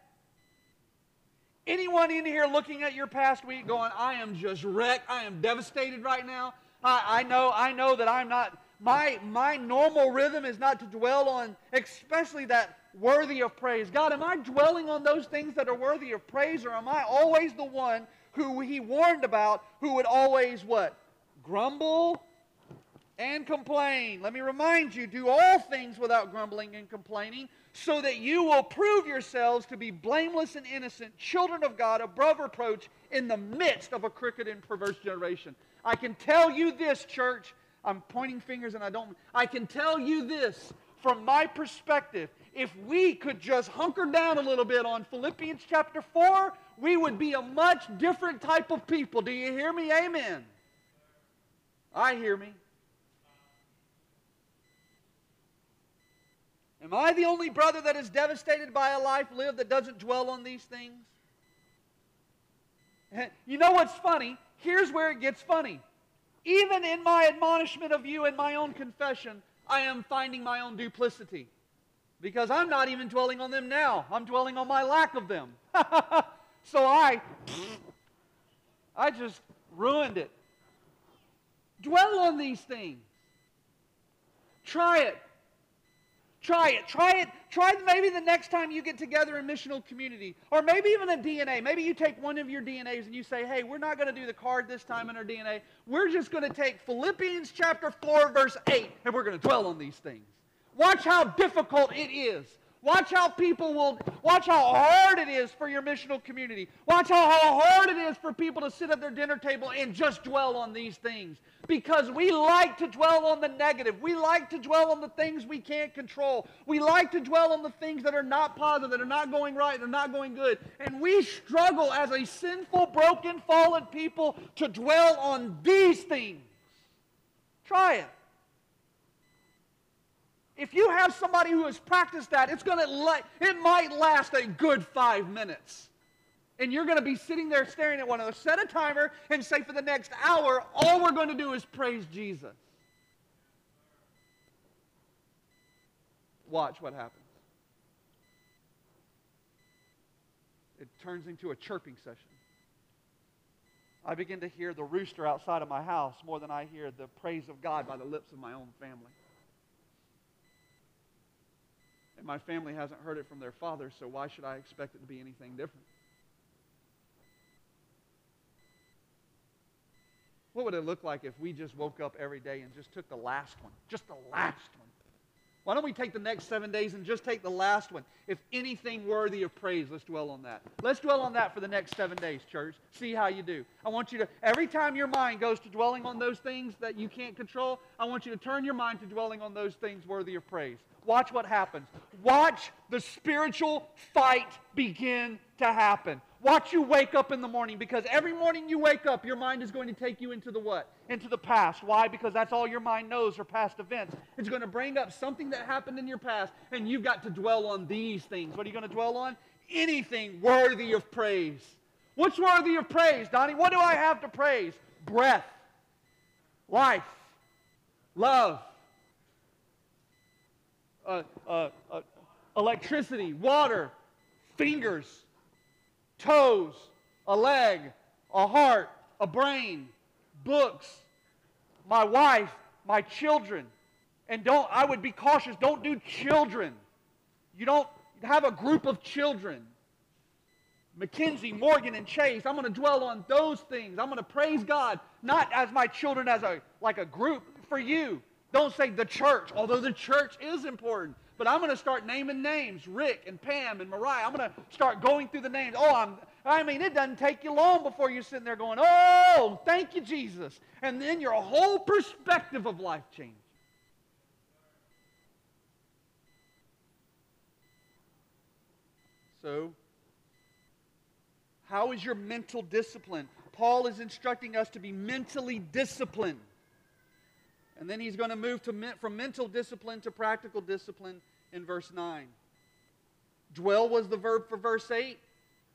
Anyone in here looking at your past week going, I am just wrecked. I am devastated right now. I, I know, I know that I'm not, my, my normal rhythm is not to dwell on, especially that worthy of praise. God, am I dwelling on those things that are worthy of praise, or am I always the one who he warned about who would always what? Grumble and complain. Let me remind you do all things without grumbling and complaining, so that you will prove yourselves to be blameless and innocent, children of God, above reproach, in the midst of a crooked and perverse generation. I can tell you this, church. I'm pointing fingers and I don't. I can tell you this from my perspective. If we could just hunker down a little bit on Philippians chapter 4, we would be a much different type of people. Do you hear me? Amen. I hear me. Am I the only brother that is devastated by a life lived that doesn't dwell on these things? Eh, you know what's funny? Here's where it gets funny. Even in my admonishment of you and my own confession, I am finding my own duplicity. Because I'm not even dwelling on them now. I'm dwelling on my lack of them. so I I just ruined it. Dwell on these things. Try it. Try it. Try it. Try maybe the next time you get together in missional community. Or maybe even a DNA. Maybe you take one of your DNAs and you say, hey, we're not going to do the card this time in our DNA. We're just going to take Philippians chapter 4, verse 8, and we're going to dwell on these things. Watch how difficult it is. Watch how people will, watch how hard it is for your missional community. Watch how, how hard it is for people to sit at their dinner table and just dwell on these things. Because we like to dwell on the negative. We like to dwell on the things we can't control. We like to dwell on the things that are not positive, that are not going right, that are not going good. And we struggle as a sinful, broken, fallen people to dwell on these things. Try it. If you have somebody who has practiced that, it's to la- it might last a good five minutes. And you're going to be sitting there staring at one another. Set a timer and say for the next hour, all we're going to do is praise Jesus. Watch what happens. It turns into a chirping session. I begin to hear the rooster outside of my house more than I hear the praise of God by the lips of my own family. And my family hasn't heard it from their father, so why should I expect it to be anything different? What would it look like if we just woke up every day and just took the last one? Just the last one. Why don't we take the next seven days and just take the last one? If anything worthy of praise, let's dwell on that. Let's dwell on that for the next seven days, church. See how you do. I want you to, every time your mind goes to dwelling on those things that you can't control, I want you to turn your mind to dwelling on those things worthy of praise. Watch what happens. Watch the spiritual fight begin to happen. Watch you wake up in the morning because every morning you wake up, your mind is going to take you into the what? Into the past. Why? Because that's all your mind knows are past events. It's going to bring up something that happened in your past, and you've got to dwell on these things. What are you going to dwell on? Anything worthy of praise. What's worthy of praise, Donnie? What do I have to praise? Breath, life, love, uh, uh, uh, electricity, water, fingers, toes, a leg, a heart, a brain, books, my wife, my children. And don't, I would be cautious, don't do children. You don't have a group of children. McKinsey, Morgan, and Chase. I'm going to dwell on those things. I'm going to praise God, not as my children as a like a group for you. Don't say the church, although the church is important. But I'm going to start naming names Rick and Pam and Mariah. I'm going to start going through the names. Oh, I'm, I mean, it doesn't take you long before you're sitting there going, oh, thank you, Jesus. And then your whole perspective of life changes. So, how is your mental discipline? Paul is instructing us to be mentally disciplined. And then he's going to move to, from mental discipline to practical discipline in verse 9. Dwell was the verb for verse 8,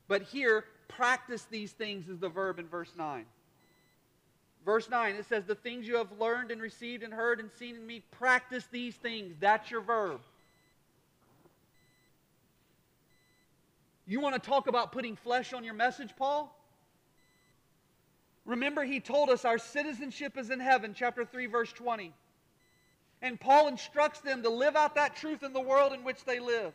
but here, practice these things is the verb in verse 9. Verse 9, it says, The things you have learned and received and heard and seen in me, practice these things. That's your verb. You want to talk about putting flesh on your message, Paul? Remember, he told us our citizenship is in heaven, chapter 3, verse 20. And Paul instructs them to live out that truth in the world in which they live.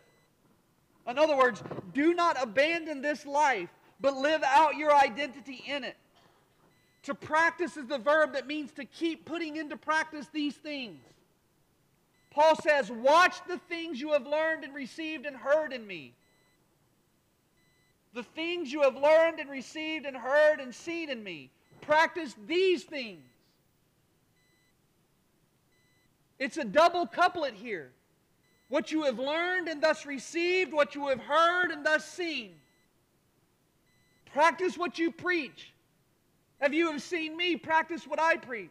In other words, do not abandon this life, but live out your identity in it. To practice is the verb that means to keep putting into practice these things. Paul says, Watch the things you have learned and received and heard in me. The things you have learned and received and heard and seen in me. Practice these things. It's a double couplet here. What you have learned and thus received, what you have heard and thus seen. Practice what you preach. Have you have seen me practice what I preach?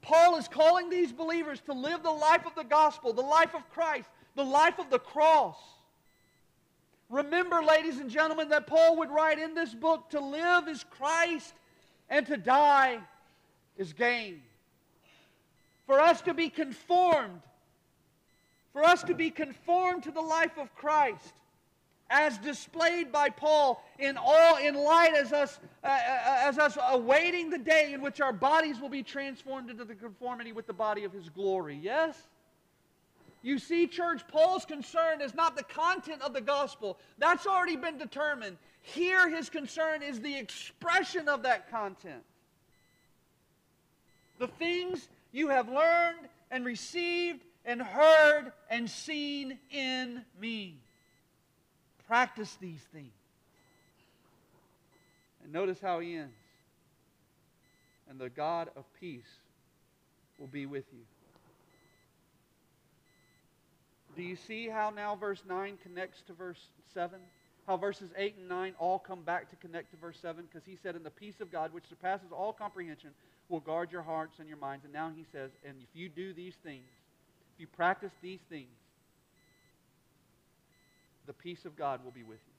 Paul is calling these believers to live the life of the gospel, the life of Christ, the life of the cross. Remember, ladies and gentlemen, that Paul would write in this book to live is Christ and to die is gain. For us to be conformed, for us to be conformed to the life of Christ, as displayed by Paul in all in light as us uh, uh, as us awaiting the day in which our bodies will be transformed into the conformity with the body of his glory. Yes? You see, church, Paul's concern is not the content of the gospel. That's already been determined. Here, his concern is the expression of that content. The things you have learned and received and heard and seen in me. Practice these things. And notice how he ends. And the God of peace will be with you. Do you see how now verse 9 connects to verse 7? How verses 8 and 9 all come back to connect to verse 7? Because he said, And the peace of God, which surpasses all comprehension, will guard your hearts and your minds. And now he says, And if you do these things, if you practice these things, the peace of God will be with you.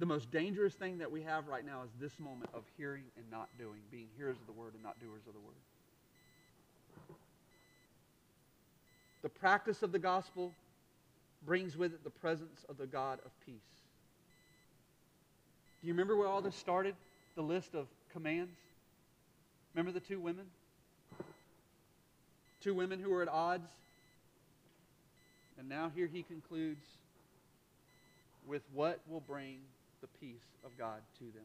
The most dangerous thing that we have right now is this moment of hearing and not doing, being hearers of the word and not doers of the word. The practice of the gospel brings with it the presence of the God of peace. Do you remember where all this started? The list of commands? Remember the two women? Two women who were at odds? And now here he concludes with what will bring the peace of God to them.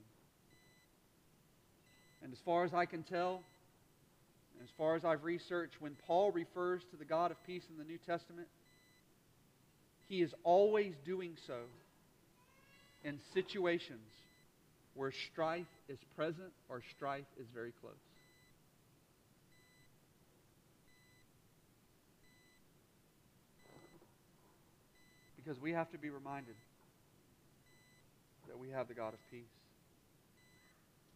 And as far as I can tell, as far as I've researched, when Paul refers to the God of peace in the New Testament, he is always doing so in situations where strife is present or strife is very close. Because we have to be reminded that we have the God of peace.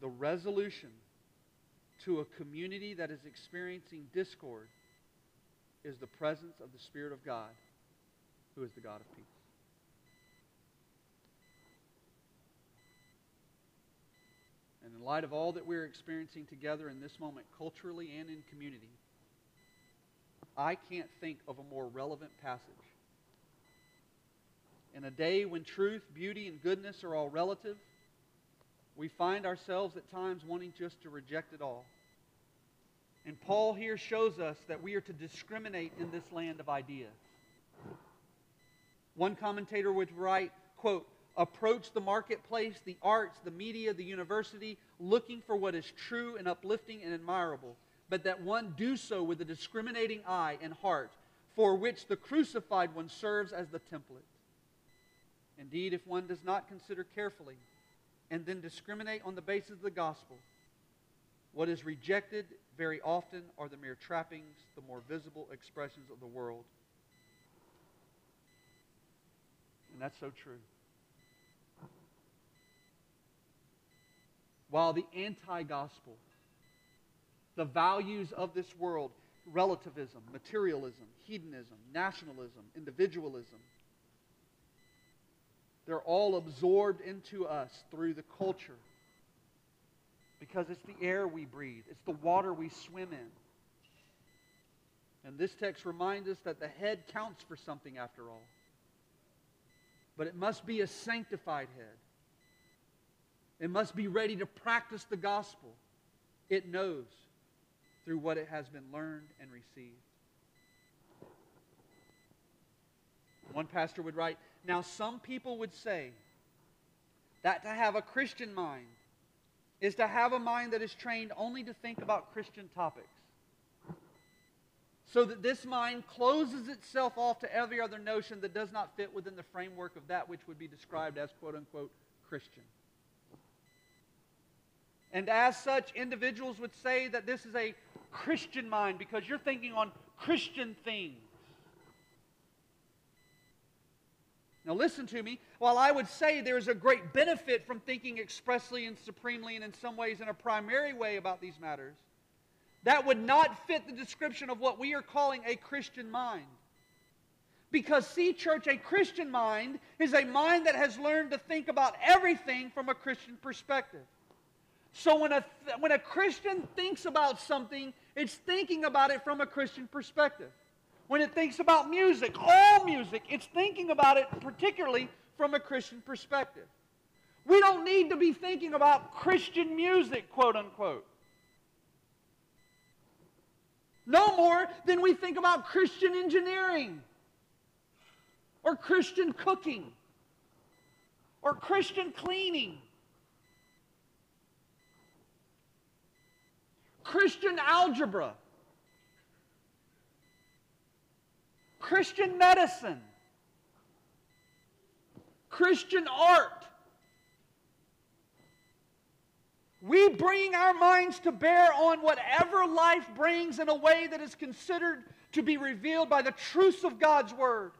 The resolution to a community that is experiencing discord is the presence of the Spirit of God, who is the God of peace. And in light of all that we're experiencing together in this moment, culturally and in community, I can't think of a more relevant passage. In a day when truth, beauty, and goodness are all relative, we find ourselves at times wanting just to reject it all. And Paul here shows us that we are to discriminate in this land of ideas. One commentator would write, quote, approach the marketplace, the arts, the media, the university, looking for what is true and uplifting and admirable, but that one do so with a discriminating eye and heart, for which the crucified one serves as the template. Indeed, if one does not consider carefully and then discriminate on the basis of the gospel, what is rejected very often are the mere trappings, the more visible expressions of the world. And that's so true. While the anti gospel, the values of this world, relativism, materialism, hedonism, nationalism, individualism, they're all absorbed into us through the culture because it's the air we breathe, it's the water we swim in. And this text reminds us that the head counts for something after all. But it must be a sanctified head. It must be ready to practice the gospel. It knows through what it has been learned and received. One pastor would write Now, some people would say that to have a Christian mind is to have a mind that is trained only to think about Christian topics. So that this mind closes itself off to every other notion that does not fit within the framework of that which would be described as quote unquote Christian. And as such, individuals would say that this is a Christian mind because you're thinking on Christian things. Now, listen to me. While I would say there's a great benefit from thinking expressly and supremely and in some ways in a primary way about these matters, that would not fit the description of what we are calling a Christian mind. Because, see, church, a Christian mind is a mind that has learned to think about everything from a Christian perspective. So when a, when a Christian thinks about something, it's thinking about it from a Christian perspective. When it thinks about music, all music, it's thinking about it particularly from a Christian perspective. We don't need to be thinking about Christian music, quote unquote. No more than we think about Christian engineering or Christian cooking or Christian cleaning. Christian algebra, Christian medicine, Christian art. We bring our minds to bear on whatever life brings in a way that is considered to be revealed by the truths of God's Word.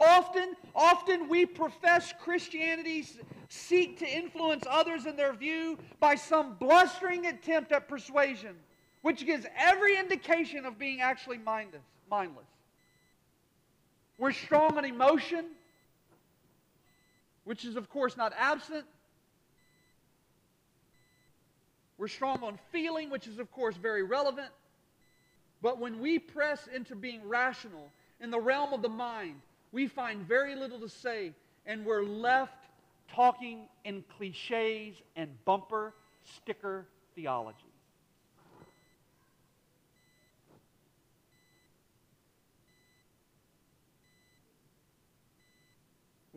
Often, often we profess Christianity, seek to influence others in their view by some blustering attempt at persuasion, which gives every indication of being actually mindless. mindless. We're strong on emotion, which is, of course, not absent. We're strong on feeling, which is, of course, very relevant. But when we press into being rational in the realm of the mind, we find very little to say, and we're left talking in cliches and bumper sticker theology.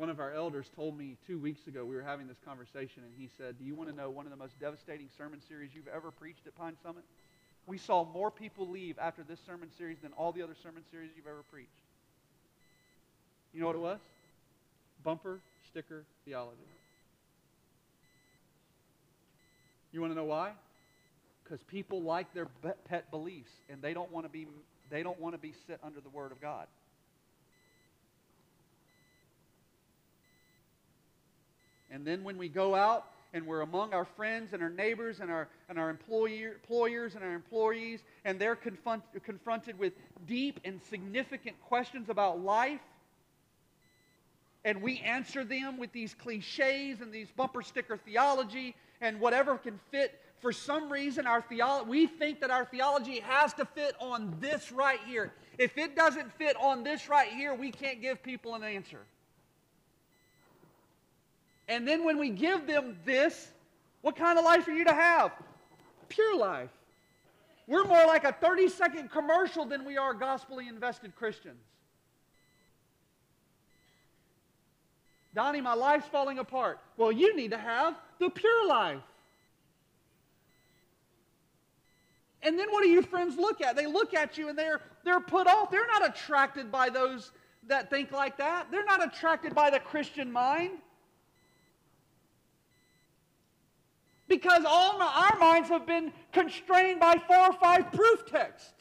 One of our elders told me two weeks ago, we were having this conversation, and he said, Do you want to know one of the most devastating sermon series you've ever preached at Pine Summit? We saw more people leave after this sermon series than all the other sermon series you've ever preached. You know what it was? Bumper sticker theology. You want to know why? Because people like their pet beliefs, and they don't want to be they don't want to be set under the Word of God. And then when we go out and we're among our friends and our neighbors and our, and our employer, employers and our employees, and they're confront, confronted with deep and significant questions about life, and we answer them with these cliches and these bumper sticker theology and whatever can fit. For some reason, our theology, we think that our theology has to fit on this right here. If it doesn't fit on this right here, we can't give people an answer. And then when we give them this, what kind of life are you to have? Pure life. We're more like a 30 second commercial than we are gospelly invested Christians. Donnie, my life's falling apart. Well, you need to have the pure life. And then what do your friends look at? They look at you and they're, they're put off. They're not attracted by those that think like that. They're not attracted by the Christian mind. Because all our minds have been constrained by four or five proof texts.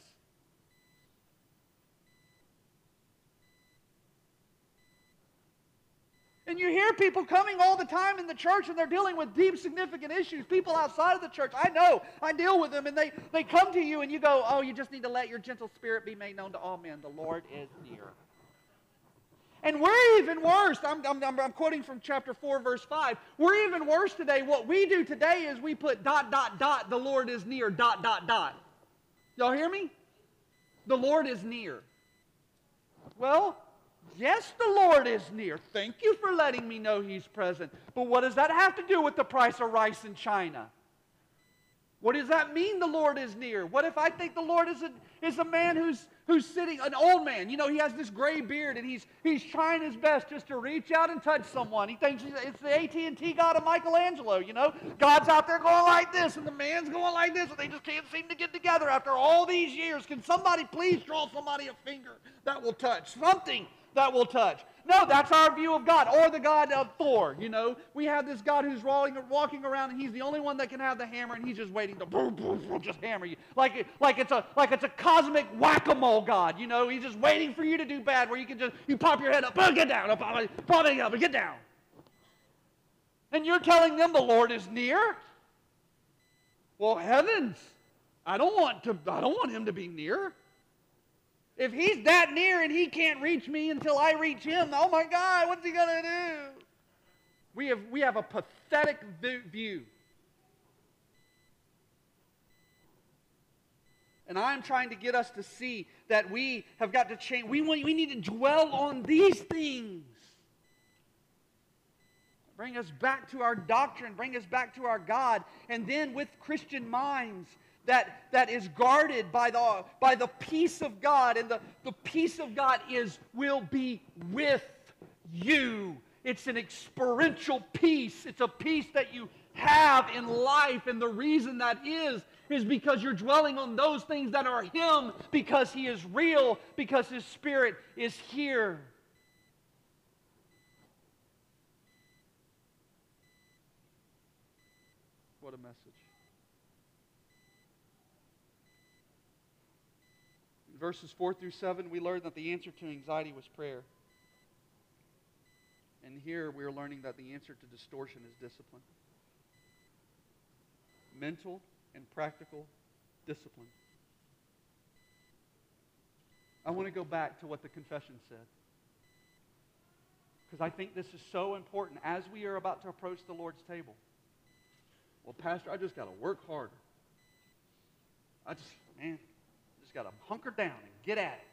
And you hear people coming all the time in the church and they're dealing with deep, significant issues. People outside of the church, I know, I deal with them, and they, they come to you and you go, Oh, you just need to let your gentle spirit be made known to all men. The Lord is near. And we're even worse. I'm, I'm, I'm, quoting from chapter 4, verse 5. We're even worse today. What we do today is we put dot, dot, dot, the Lord is near, dot, dot, dot. Y'all hear me? The Lord is near. Well, yes, the Lord is near. Thank you for letting me know He's present. But what does that have to do with the price of rice in China? What does that mean the Lord is near? What if I think the Lord is a, is a man who's, who's sitting, an old man? You know, he has this gray beard and he's, he's trying his best just to reach out and touch someone. He thinks it's the AT&T God of Michelangelo, you know? God's out there going like this and the man's going like this and they just can't seem to get together after all these years. Can somebody please draw somebody a finger that will touch? Something that will touch. No, that's our view of God, or the God of Thor. You know, we have this God who's walking, walking around, and he's the only one that can have the hammer, and he's just waiting to boom, boom, boom, just hammer you, like like it's a like it's a cosmic whack-a-mole God. You know, he's just waiting for you to do bad, where you can just you pop your head up, oh, get down, up, it up, get down. And you're telling them the Lord is near. Well, heavens, I don't want to. I don't want him to be near. If he's that near and he can't reach me until I reach him, oh my God, what's he going to do? We have, we have a pathetic view. And I'm trying to get us to see that we have got to change. We, want, we need to dwell on these things. Bring us back to our doctrine, bring us back to our God. And then with Christian minds, that, that is guarded by the, by the peace of God. And the, the peace of God is will be with you. It's an experiential peace. It's a peace that you have in life. And the reason that is, is because you're dwelling on those things that are Him, because He is real, because His Spirit is here. What a message. Verses 4 through 7, we learn that the answer to anxiety was prayer. And here we are learning that the answer to distortion is discipline. Mental and practical discipline. I want to go back to what the confession said. Because I think this is so important as we are about to approach the Lord's table. Well, Pastor, I just got to work harder. I just, man, just got to hunker down and get at it.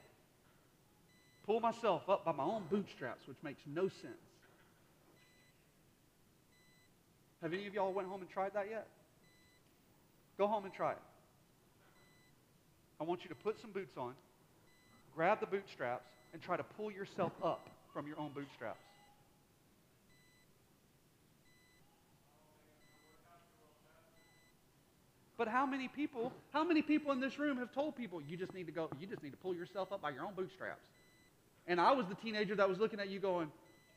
Pull myself up by my own bootstraps, which makes no sense. Have any of y'all went home and tried that yet? Go home and try it. I want you to put some boots on, grab the bootstraps, and try to pull yourself up from your own bootstraps. But how many people, how many people in this room have told people you just need to go, you just need to pull yourself up by your own bootstraps? And I was the teenager that was looking at you going,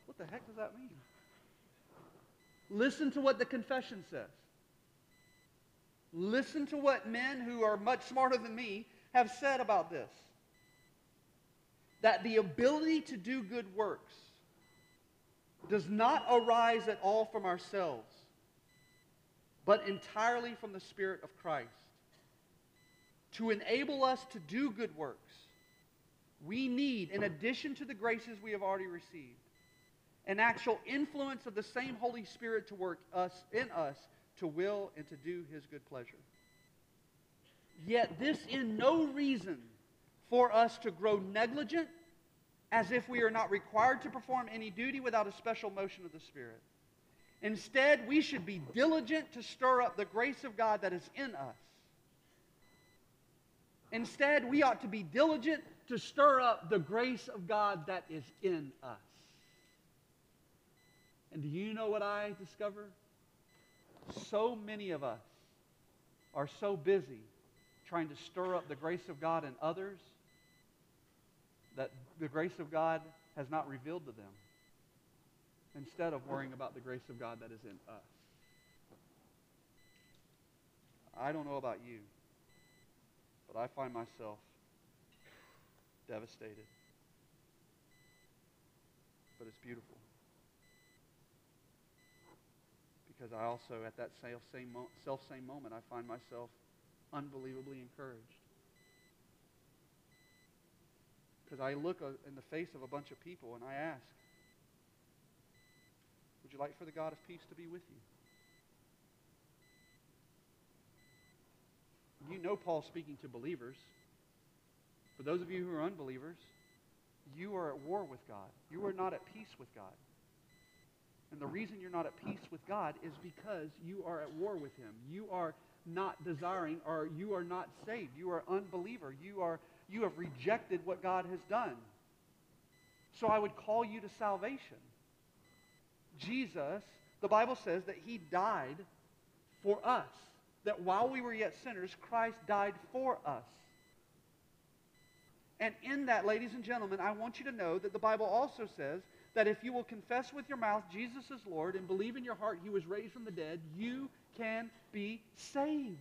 what the heck does that mean? Listen to what the confession says. Listen to what men who are much smarter than me have said about this. That the ability to do good works does not arise at all from ourselves, but entirely from the Spirit of Christ. To enable us to do good works, we need, in addition to the graces we have already received, an actual influence of the same Holy Spirit to work us in us to will and to do his good pleasure. Yet this in no reason for us to grow negligent as if we are not required to perform any duty without a special motion of the Spirit. Instead, we should be diligent to stir up the grace of God that is in us. Instead, we ought to be diligent to stir up the grace of God that is in us. And do you know what I discover? So many of us are so busy trying to stir up the grace of God in others that the grace of God has not revealed to them instead of worrying about the grace of God that is in us. I don't know about you, but I find myself devastated. But it's beautiful. because I also, at that self same, self same moment, I find myself unbelievably encouraged. Because I look uh, in the face of a bunch of people and I ask, Would you like for the God of peace to be with you? You know Paul speaking to believers. For those of you who are unbelievers, you are at war with God. You are not at peace with God. And the reason you're not at peace with God is because you are at war with him. You are not desiring or you are not saved. You are unbeliever. You are you have rejected what God has done. So I would call you to salvation. Jesus, the Bible says that he died for us. That while we were yet sinners, Christ died for us. And in that, ladies and gentlemen, I want you to know that the Bible also says that if you will confess with your mouth Jesus is Lord and believe in your heart he was raised from the dead, you can be saved.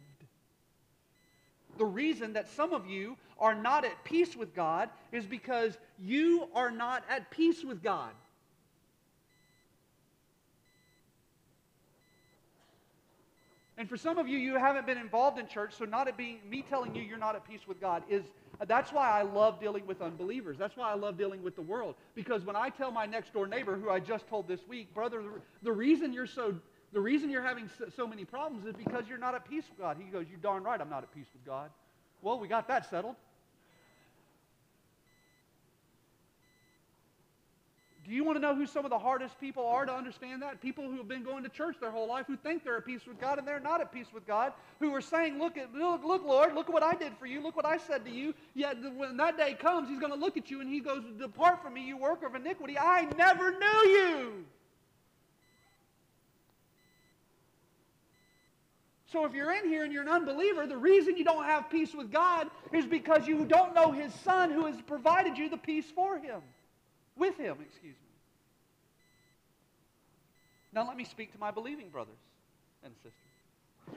The reason that some of you are not at peace with God is because you are not at peace with God. And for some of you, you haven't been involved in church, so not it being me telling you you're not at peace with God is that's why I love dealing with unbelievers. That's why I love dealing with the world. Because when I tell my next door neighbor, who I just told this week, brother, the reason you're so the reason you're having so many problems is because you're not at peace with God. He goes, You darn right, I'm not at peace with God. Well, we got that settled. Do you want to know who some of the hardest people are to understand that? People who have been going to church their whole life, who think they're at peace with God and they're not at peace with God, who are saying, look, at, look, look, Lord, look at what I did for you, look what I said to you. Yet when that day comes, he's going to look at you and he goes, Depart from me, you worker of iniquity. I never knew you. So if you're in here and you're an unbeliever, the reason you don't have peace with God is because you don't know his son who has provided you the peace for him with him, excuse me. Now let me speak to my believing brothers and sisters.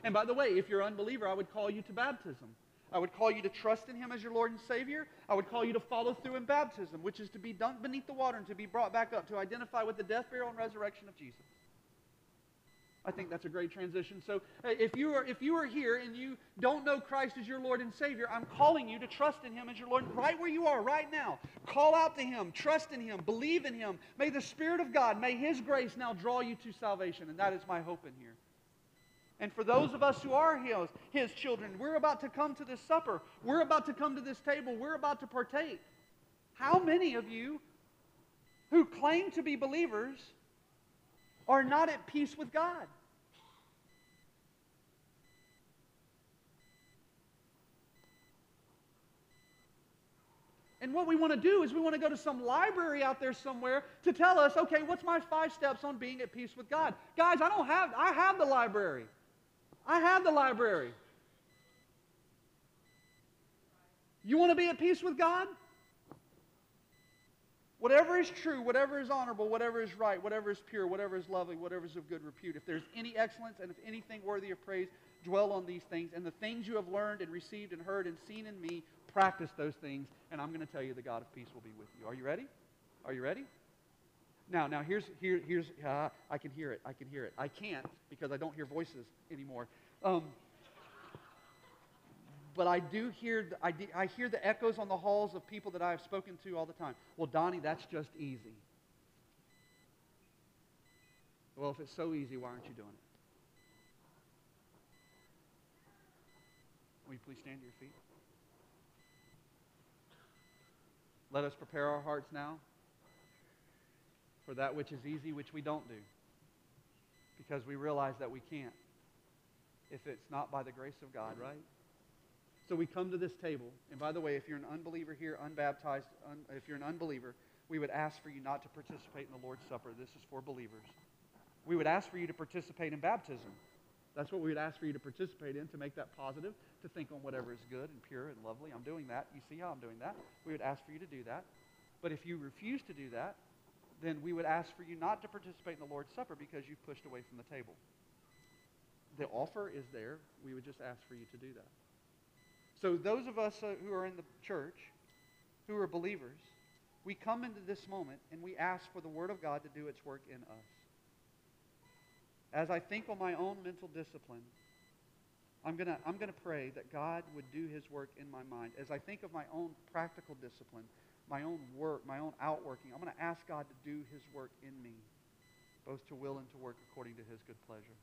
And by the way, if you're an unbeliever, I would call you to baptism. I would call you to trust in him as your Lord and Savior. I would call you to follow through in baptism, which is to be dunked beneath the water and to be brought back up to identify with the death, burial, and resurrection of Jesus. I think that's a great transition. So if you are if you are here and you don't know Christ as your Lord and Savior, I'm calling you to trust in Him as your Lord. Right where you are right now, call out to Him, trust in Him, believe in Him. May the Spirit of God, may His grace now draw you to salvation, and that is my hope in here. And for those of us who are his, his children, we're about to come to this supper. We're about to come to this table. We're about to partake. How many of you who claim to be believers are not at peace with God. And what we want to do is we want to go to some library out there somewhere to tell us, okay, what's my five steps on being at peace with God? Guys, I don't have, I have the library. I have the library. You want to be at peace with God? Whatever is true, whatever is honorable, whatever is right, whatever is pure, whatever is lovely, whatever is of good repute, if there's any excellence and if anything worthy of praise, dwell on these things. And the things you have learned and received and heard and seen in me, practice those things. And I'm going to tell you the God of peace will be with you. Are you ready? Are you ready? Now, now here's, here, here's uh, I can hear it. I can hear it. I can't because I don't hear voices anymore. Um, but I do hear, I, I hear the echoes on the halls of people that I have spoken to all the time. Well, Donnie, that's just easy. Well, if it's so easy, why aren't you doing it? Will you please stand to your feet? Let us prepare our hearts now for that which is easy, which we don't do, because we realize that we can't if it's not by the grace of God, right? So we come to this table, and by the way, if you're an unbeliever here, unbaptized, un, if you're an unbeliever, we would ask for you not to participate in the Lord's Supper. This is for believers. We would ask for you to participate in baptism. That's what we would ask for you to participate in to make that positive, to think on whatever is good and pure and lovely. I'm doing that. You see how I'm doing that? We would ask for you to do that. But if you refuse to do that, then we would ask for you not to participate in the Lord's Supper because you've pushed away from the table. The offer is there. We would just ask for you to do that. So, those of us uh, who are in the church, who are believers, we come into this moment and we ask for the Word of God to do its work in us. As I think on my own mental discipline, I'm going to I'm going to pray that God would do His work in my mind. As I think of my own practical discipline, my own work, my own outworking, I'm going to ask God to do His work in me, both to will and to work according to His good pleasure.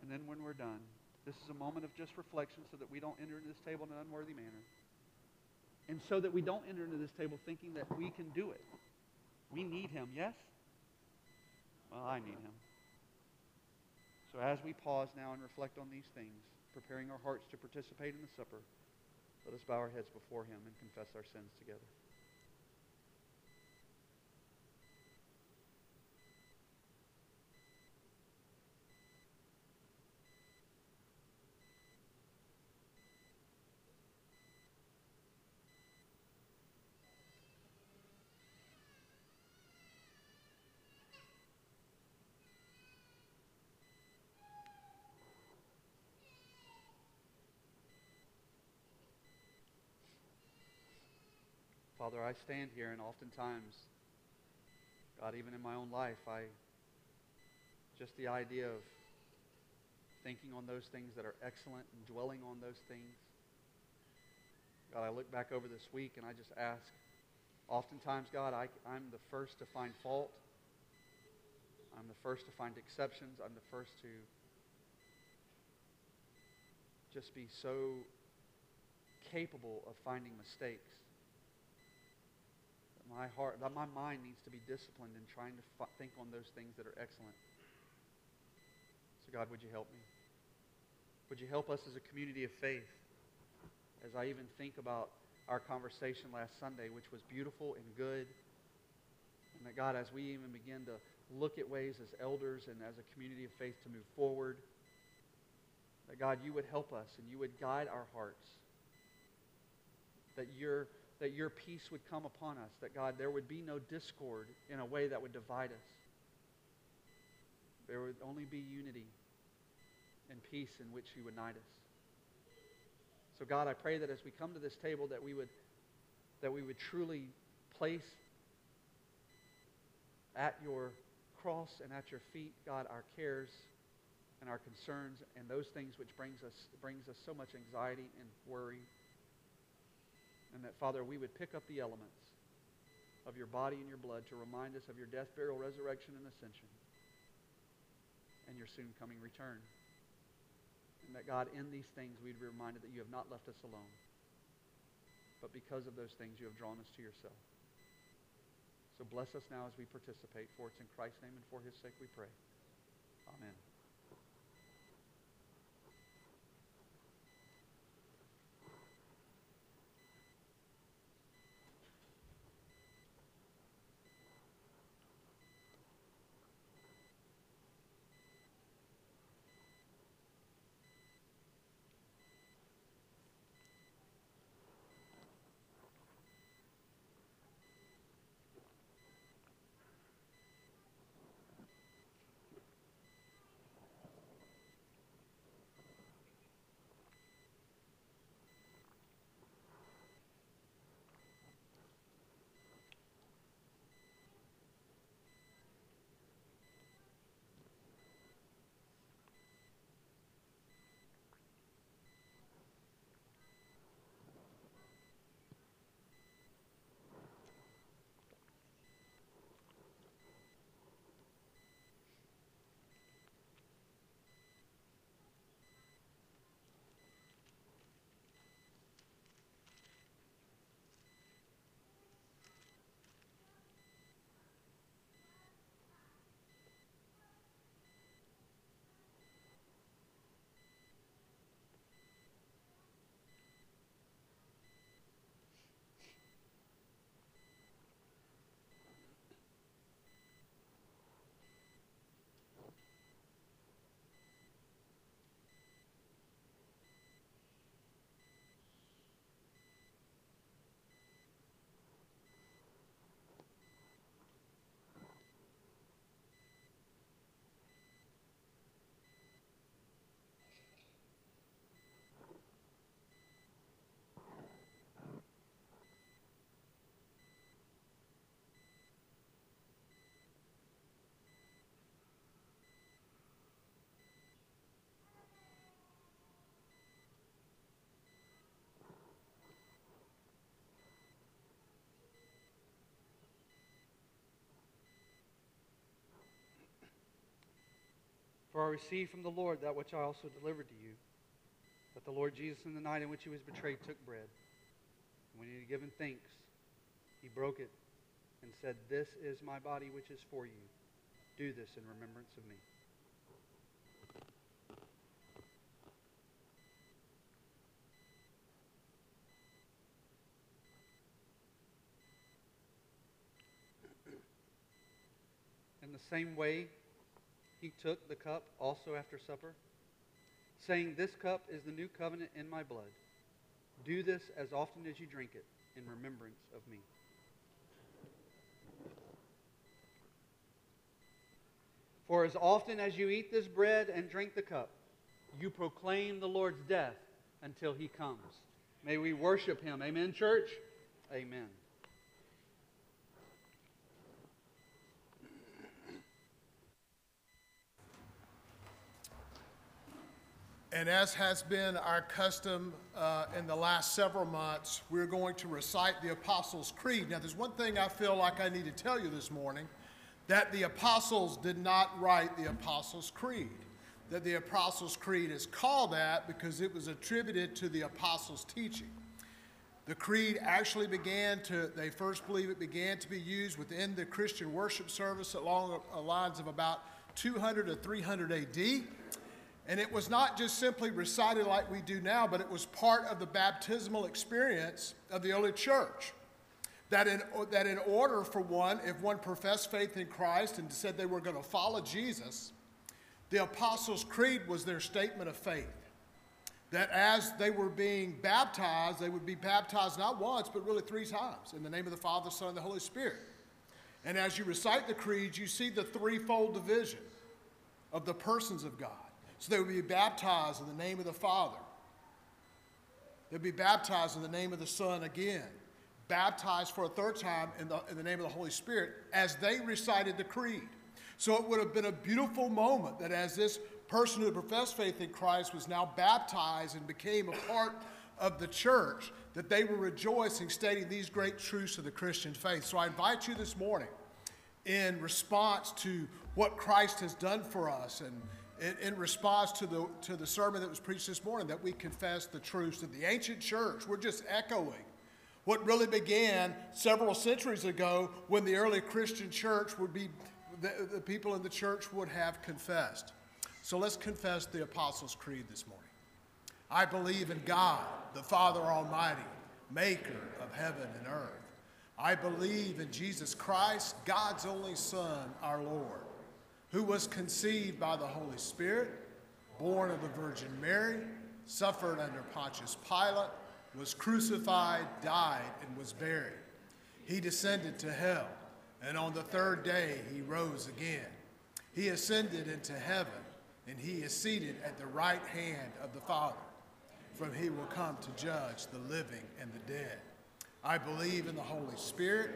And then when we're done, this is a moment of just reflection so that we don't enter into this table in an unworthy manner. And so that we don't enter into this table thinking that we can do it. We need him, yes? Well, I need him. So as we pause now and reflect on these things, preparing our hearts to participate in the supper, let us bow our heads before him and confess our sins together. Father, I stand here and oftentimes, God, even in my own life, I just the idea of thinking on those things that are excellent and dwelling on those things. God, I look back over this week and I just ask, oftentimes, God, I, I'm the first to find fault. I'm the first to find exceptions. I'm the first to just be so capable of finding mistakes my heart, my mind needs to be disciplined in trying to f- think on those things that are excellent. So, God, would you help me? Would you help us as a community of faith? As I even think about our conversation last Sunday, which was beautiful and good, and that God, as we even begin to look at ways as elders and as a community of faith to move forward, that God, you would help us and you would guide our hearts. That your that your peace would come upon us, that God, there would be no discord in a way that would divide us. There would only be unity and peace in which you unite us. So God, I pray that as we come to this table that we would that we would truly place at your cross and at your feet, God, our cares and our concerns and those things which brings us brings us so much anxiety and worry and that, Father, we would pick up the elements of your body and your blood to remind us of your death, burial, resurrection, and ascension, and your soon coming return. And that, God, in these things, we'd be reminded that you have not left us alone, but because of those things, you have drawn us to yourself. So bless us now as we participate, for it's in Christ's name and for his sake we pray. Amen. I received from the Lord that which I also delivered to you, that the Lord Jesus, in the night in which he was betrayed, took bread. And when he had given thanks, he broke it and said, This is my body which is for you. Do this in remembrance of me. In the same way, he took the cup also after supper, saying, This cup is the new covenant in my blood. Do this as often as you drink it in remembrance of me. For as often as you eat this bread and drink the cup, you proclaim the Lord's death until he comes. May we worship him. Amen, church? Amen. And as has been our custom uh, in the last several months, we're going to recite the Apostles' Creed. Now, there's one thing I feel like I need to tell you this morning that the apostles did not write the Apostles' Creed. That the Apostles' Creed is called that because it was attributed to the apostles' teaching. The creed actually began to, they first believe it began to be used within the Christian worship service along the lines of about 200 to 300 AD. And it was not just simply recited like we do now, but it was part of the baptismal experience of the early church. That in, that in order for one, if one professed faith in Christ and said they were going to follow Jesus, the Apostles' Creed was their statement of faith. That as they were being baptized, they would be baptized not once, but really three times in the name of the Father, Son, and the Holy Spirit. And as you recite the creeds, you see the threefold division of the persons of God. So they would be baptized in the name of the Father. They'd be baptized in the name of the Son again. Baptized for a third time in the, in the name of the Holy Spirit as they recited the creed. So it would have been a beautiful moment that as this person who professed faith in Christ was now baptized and became a part of the church, that they were rejoicing, stating these great truths of the Christian faith. So I invite you this morning, in response to what Christ has done for us and in, in, response to the, to the sermon that was preached this morning, that we confess the truths of the ancient church. We're just echoing what really began several centuries ago when the early Christian church would be, the, the people in the church would have confessed. So let's confess the Apostles' Creed this morning. I believe in God, the Father Almighty, maker of heaven and earth. I believe in Jesus Christ, God's only Son, our Lord who was conceived by the Holy Spirit, born of the Virgin Mary, suffered under Pontius Pilate, was crucified, died, and was buried. He descended to hell, and on the third day he rose again. He ascended into heaven, and he is seated at the right hand of the Father. From he will come to judge the living and the dead. I believe in the Holy Spirit,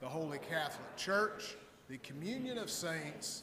the Holy Catholic Church, the communion of saints,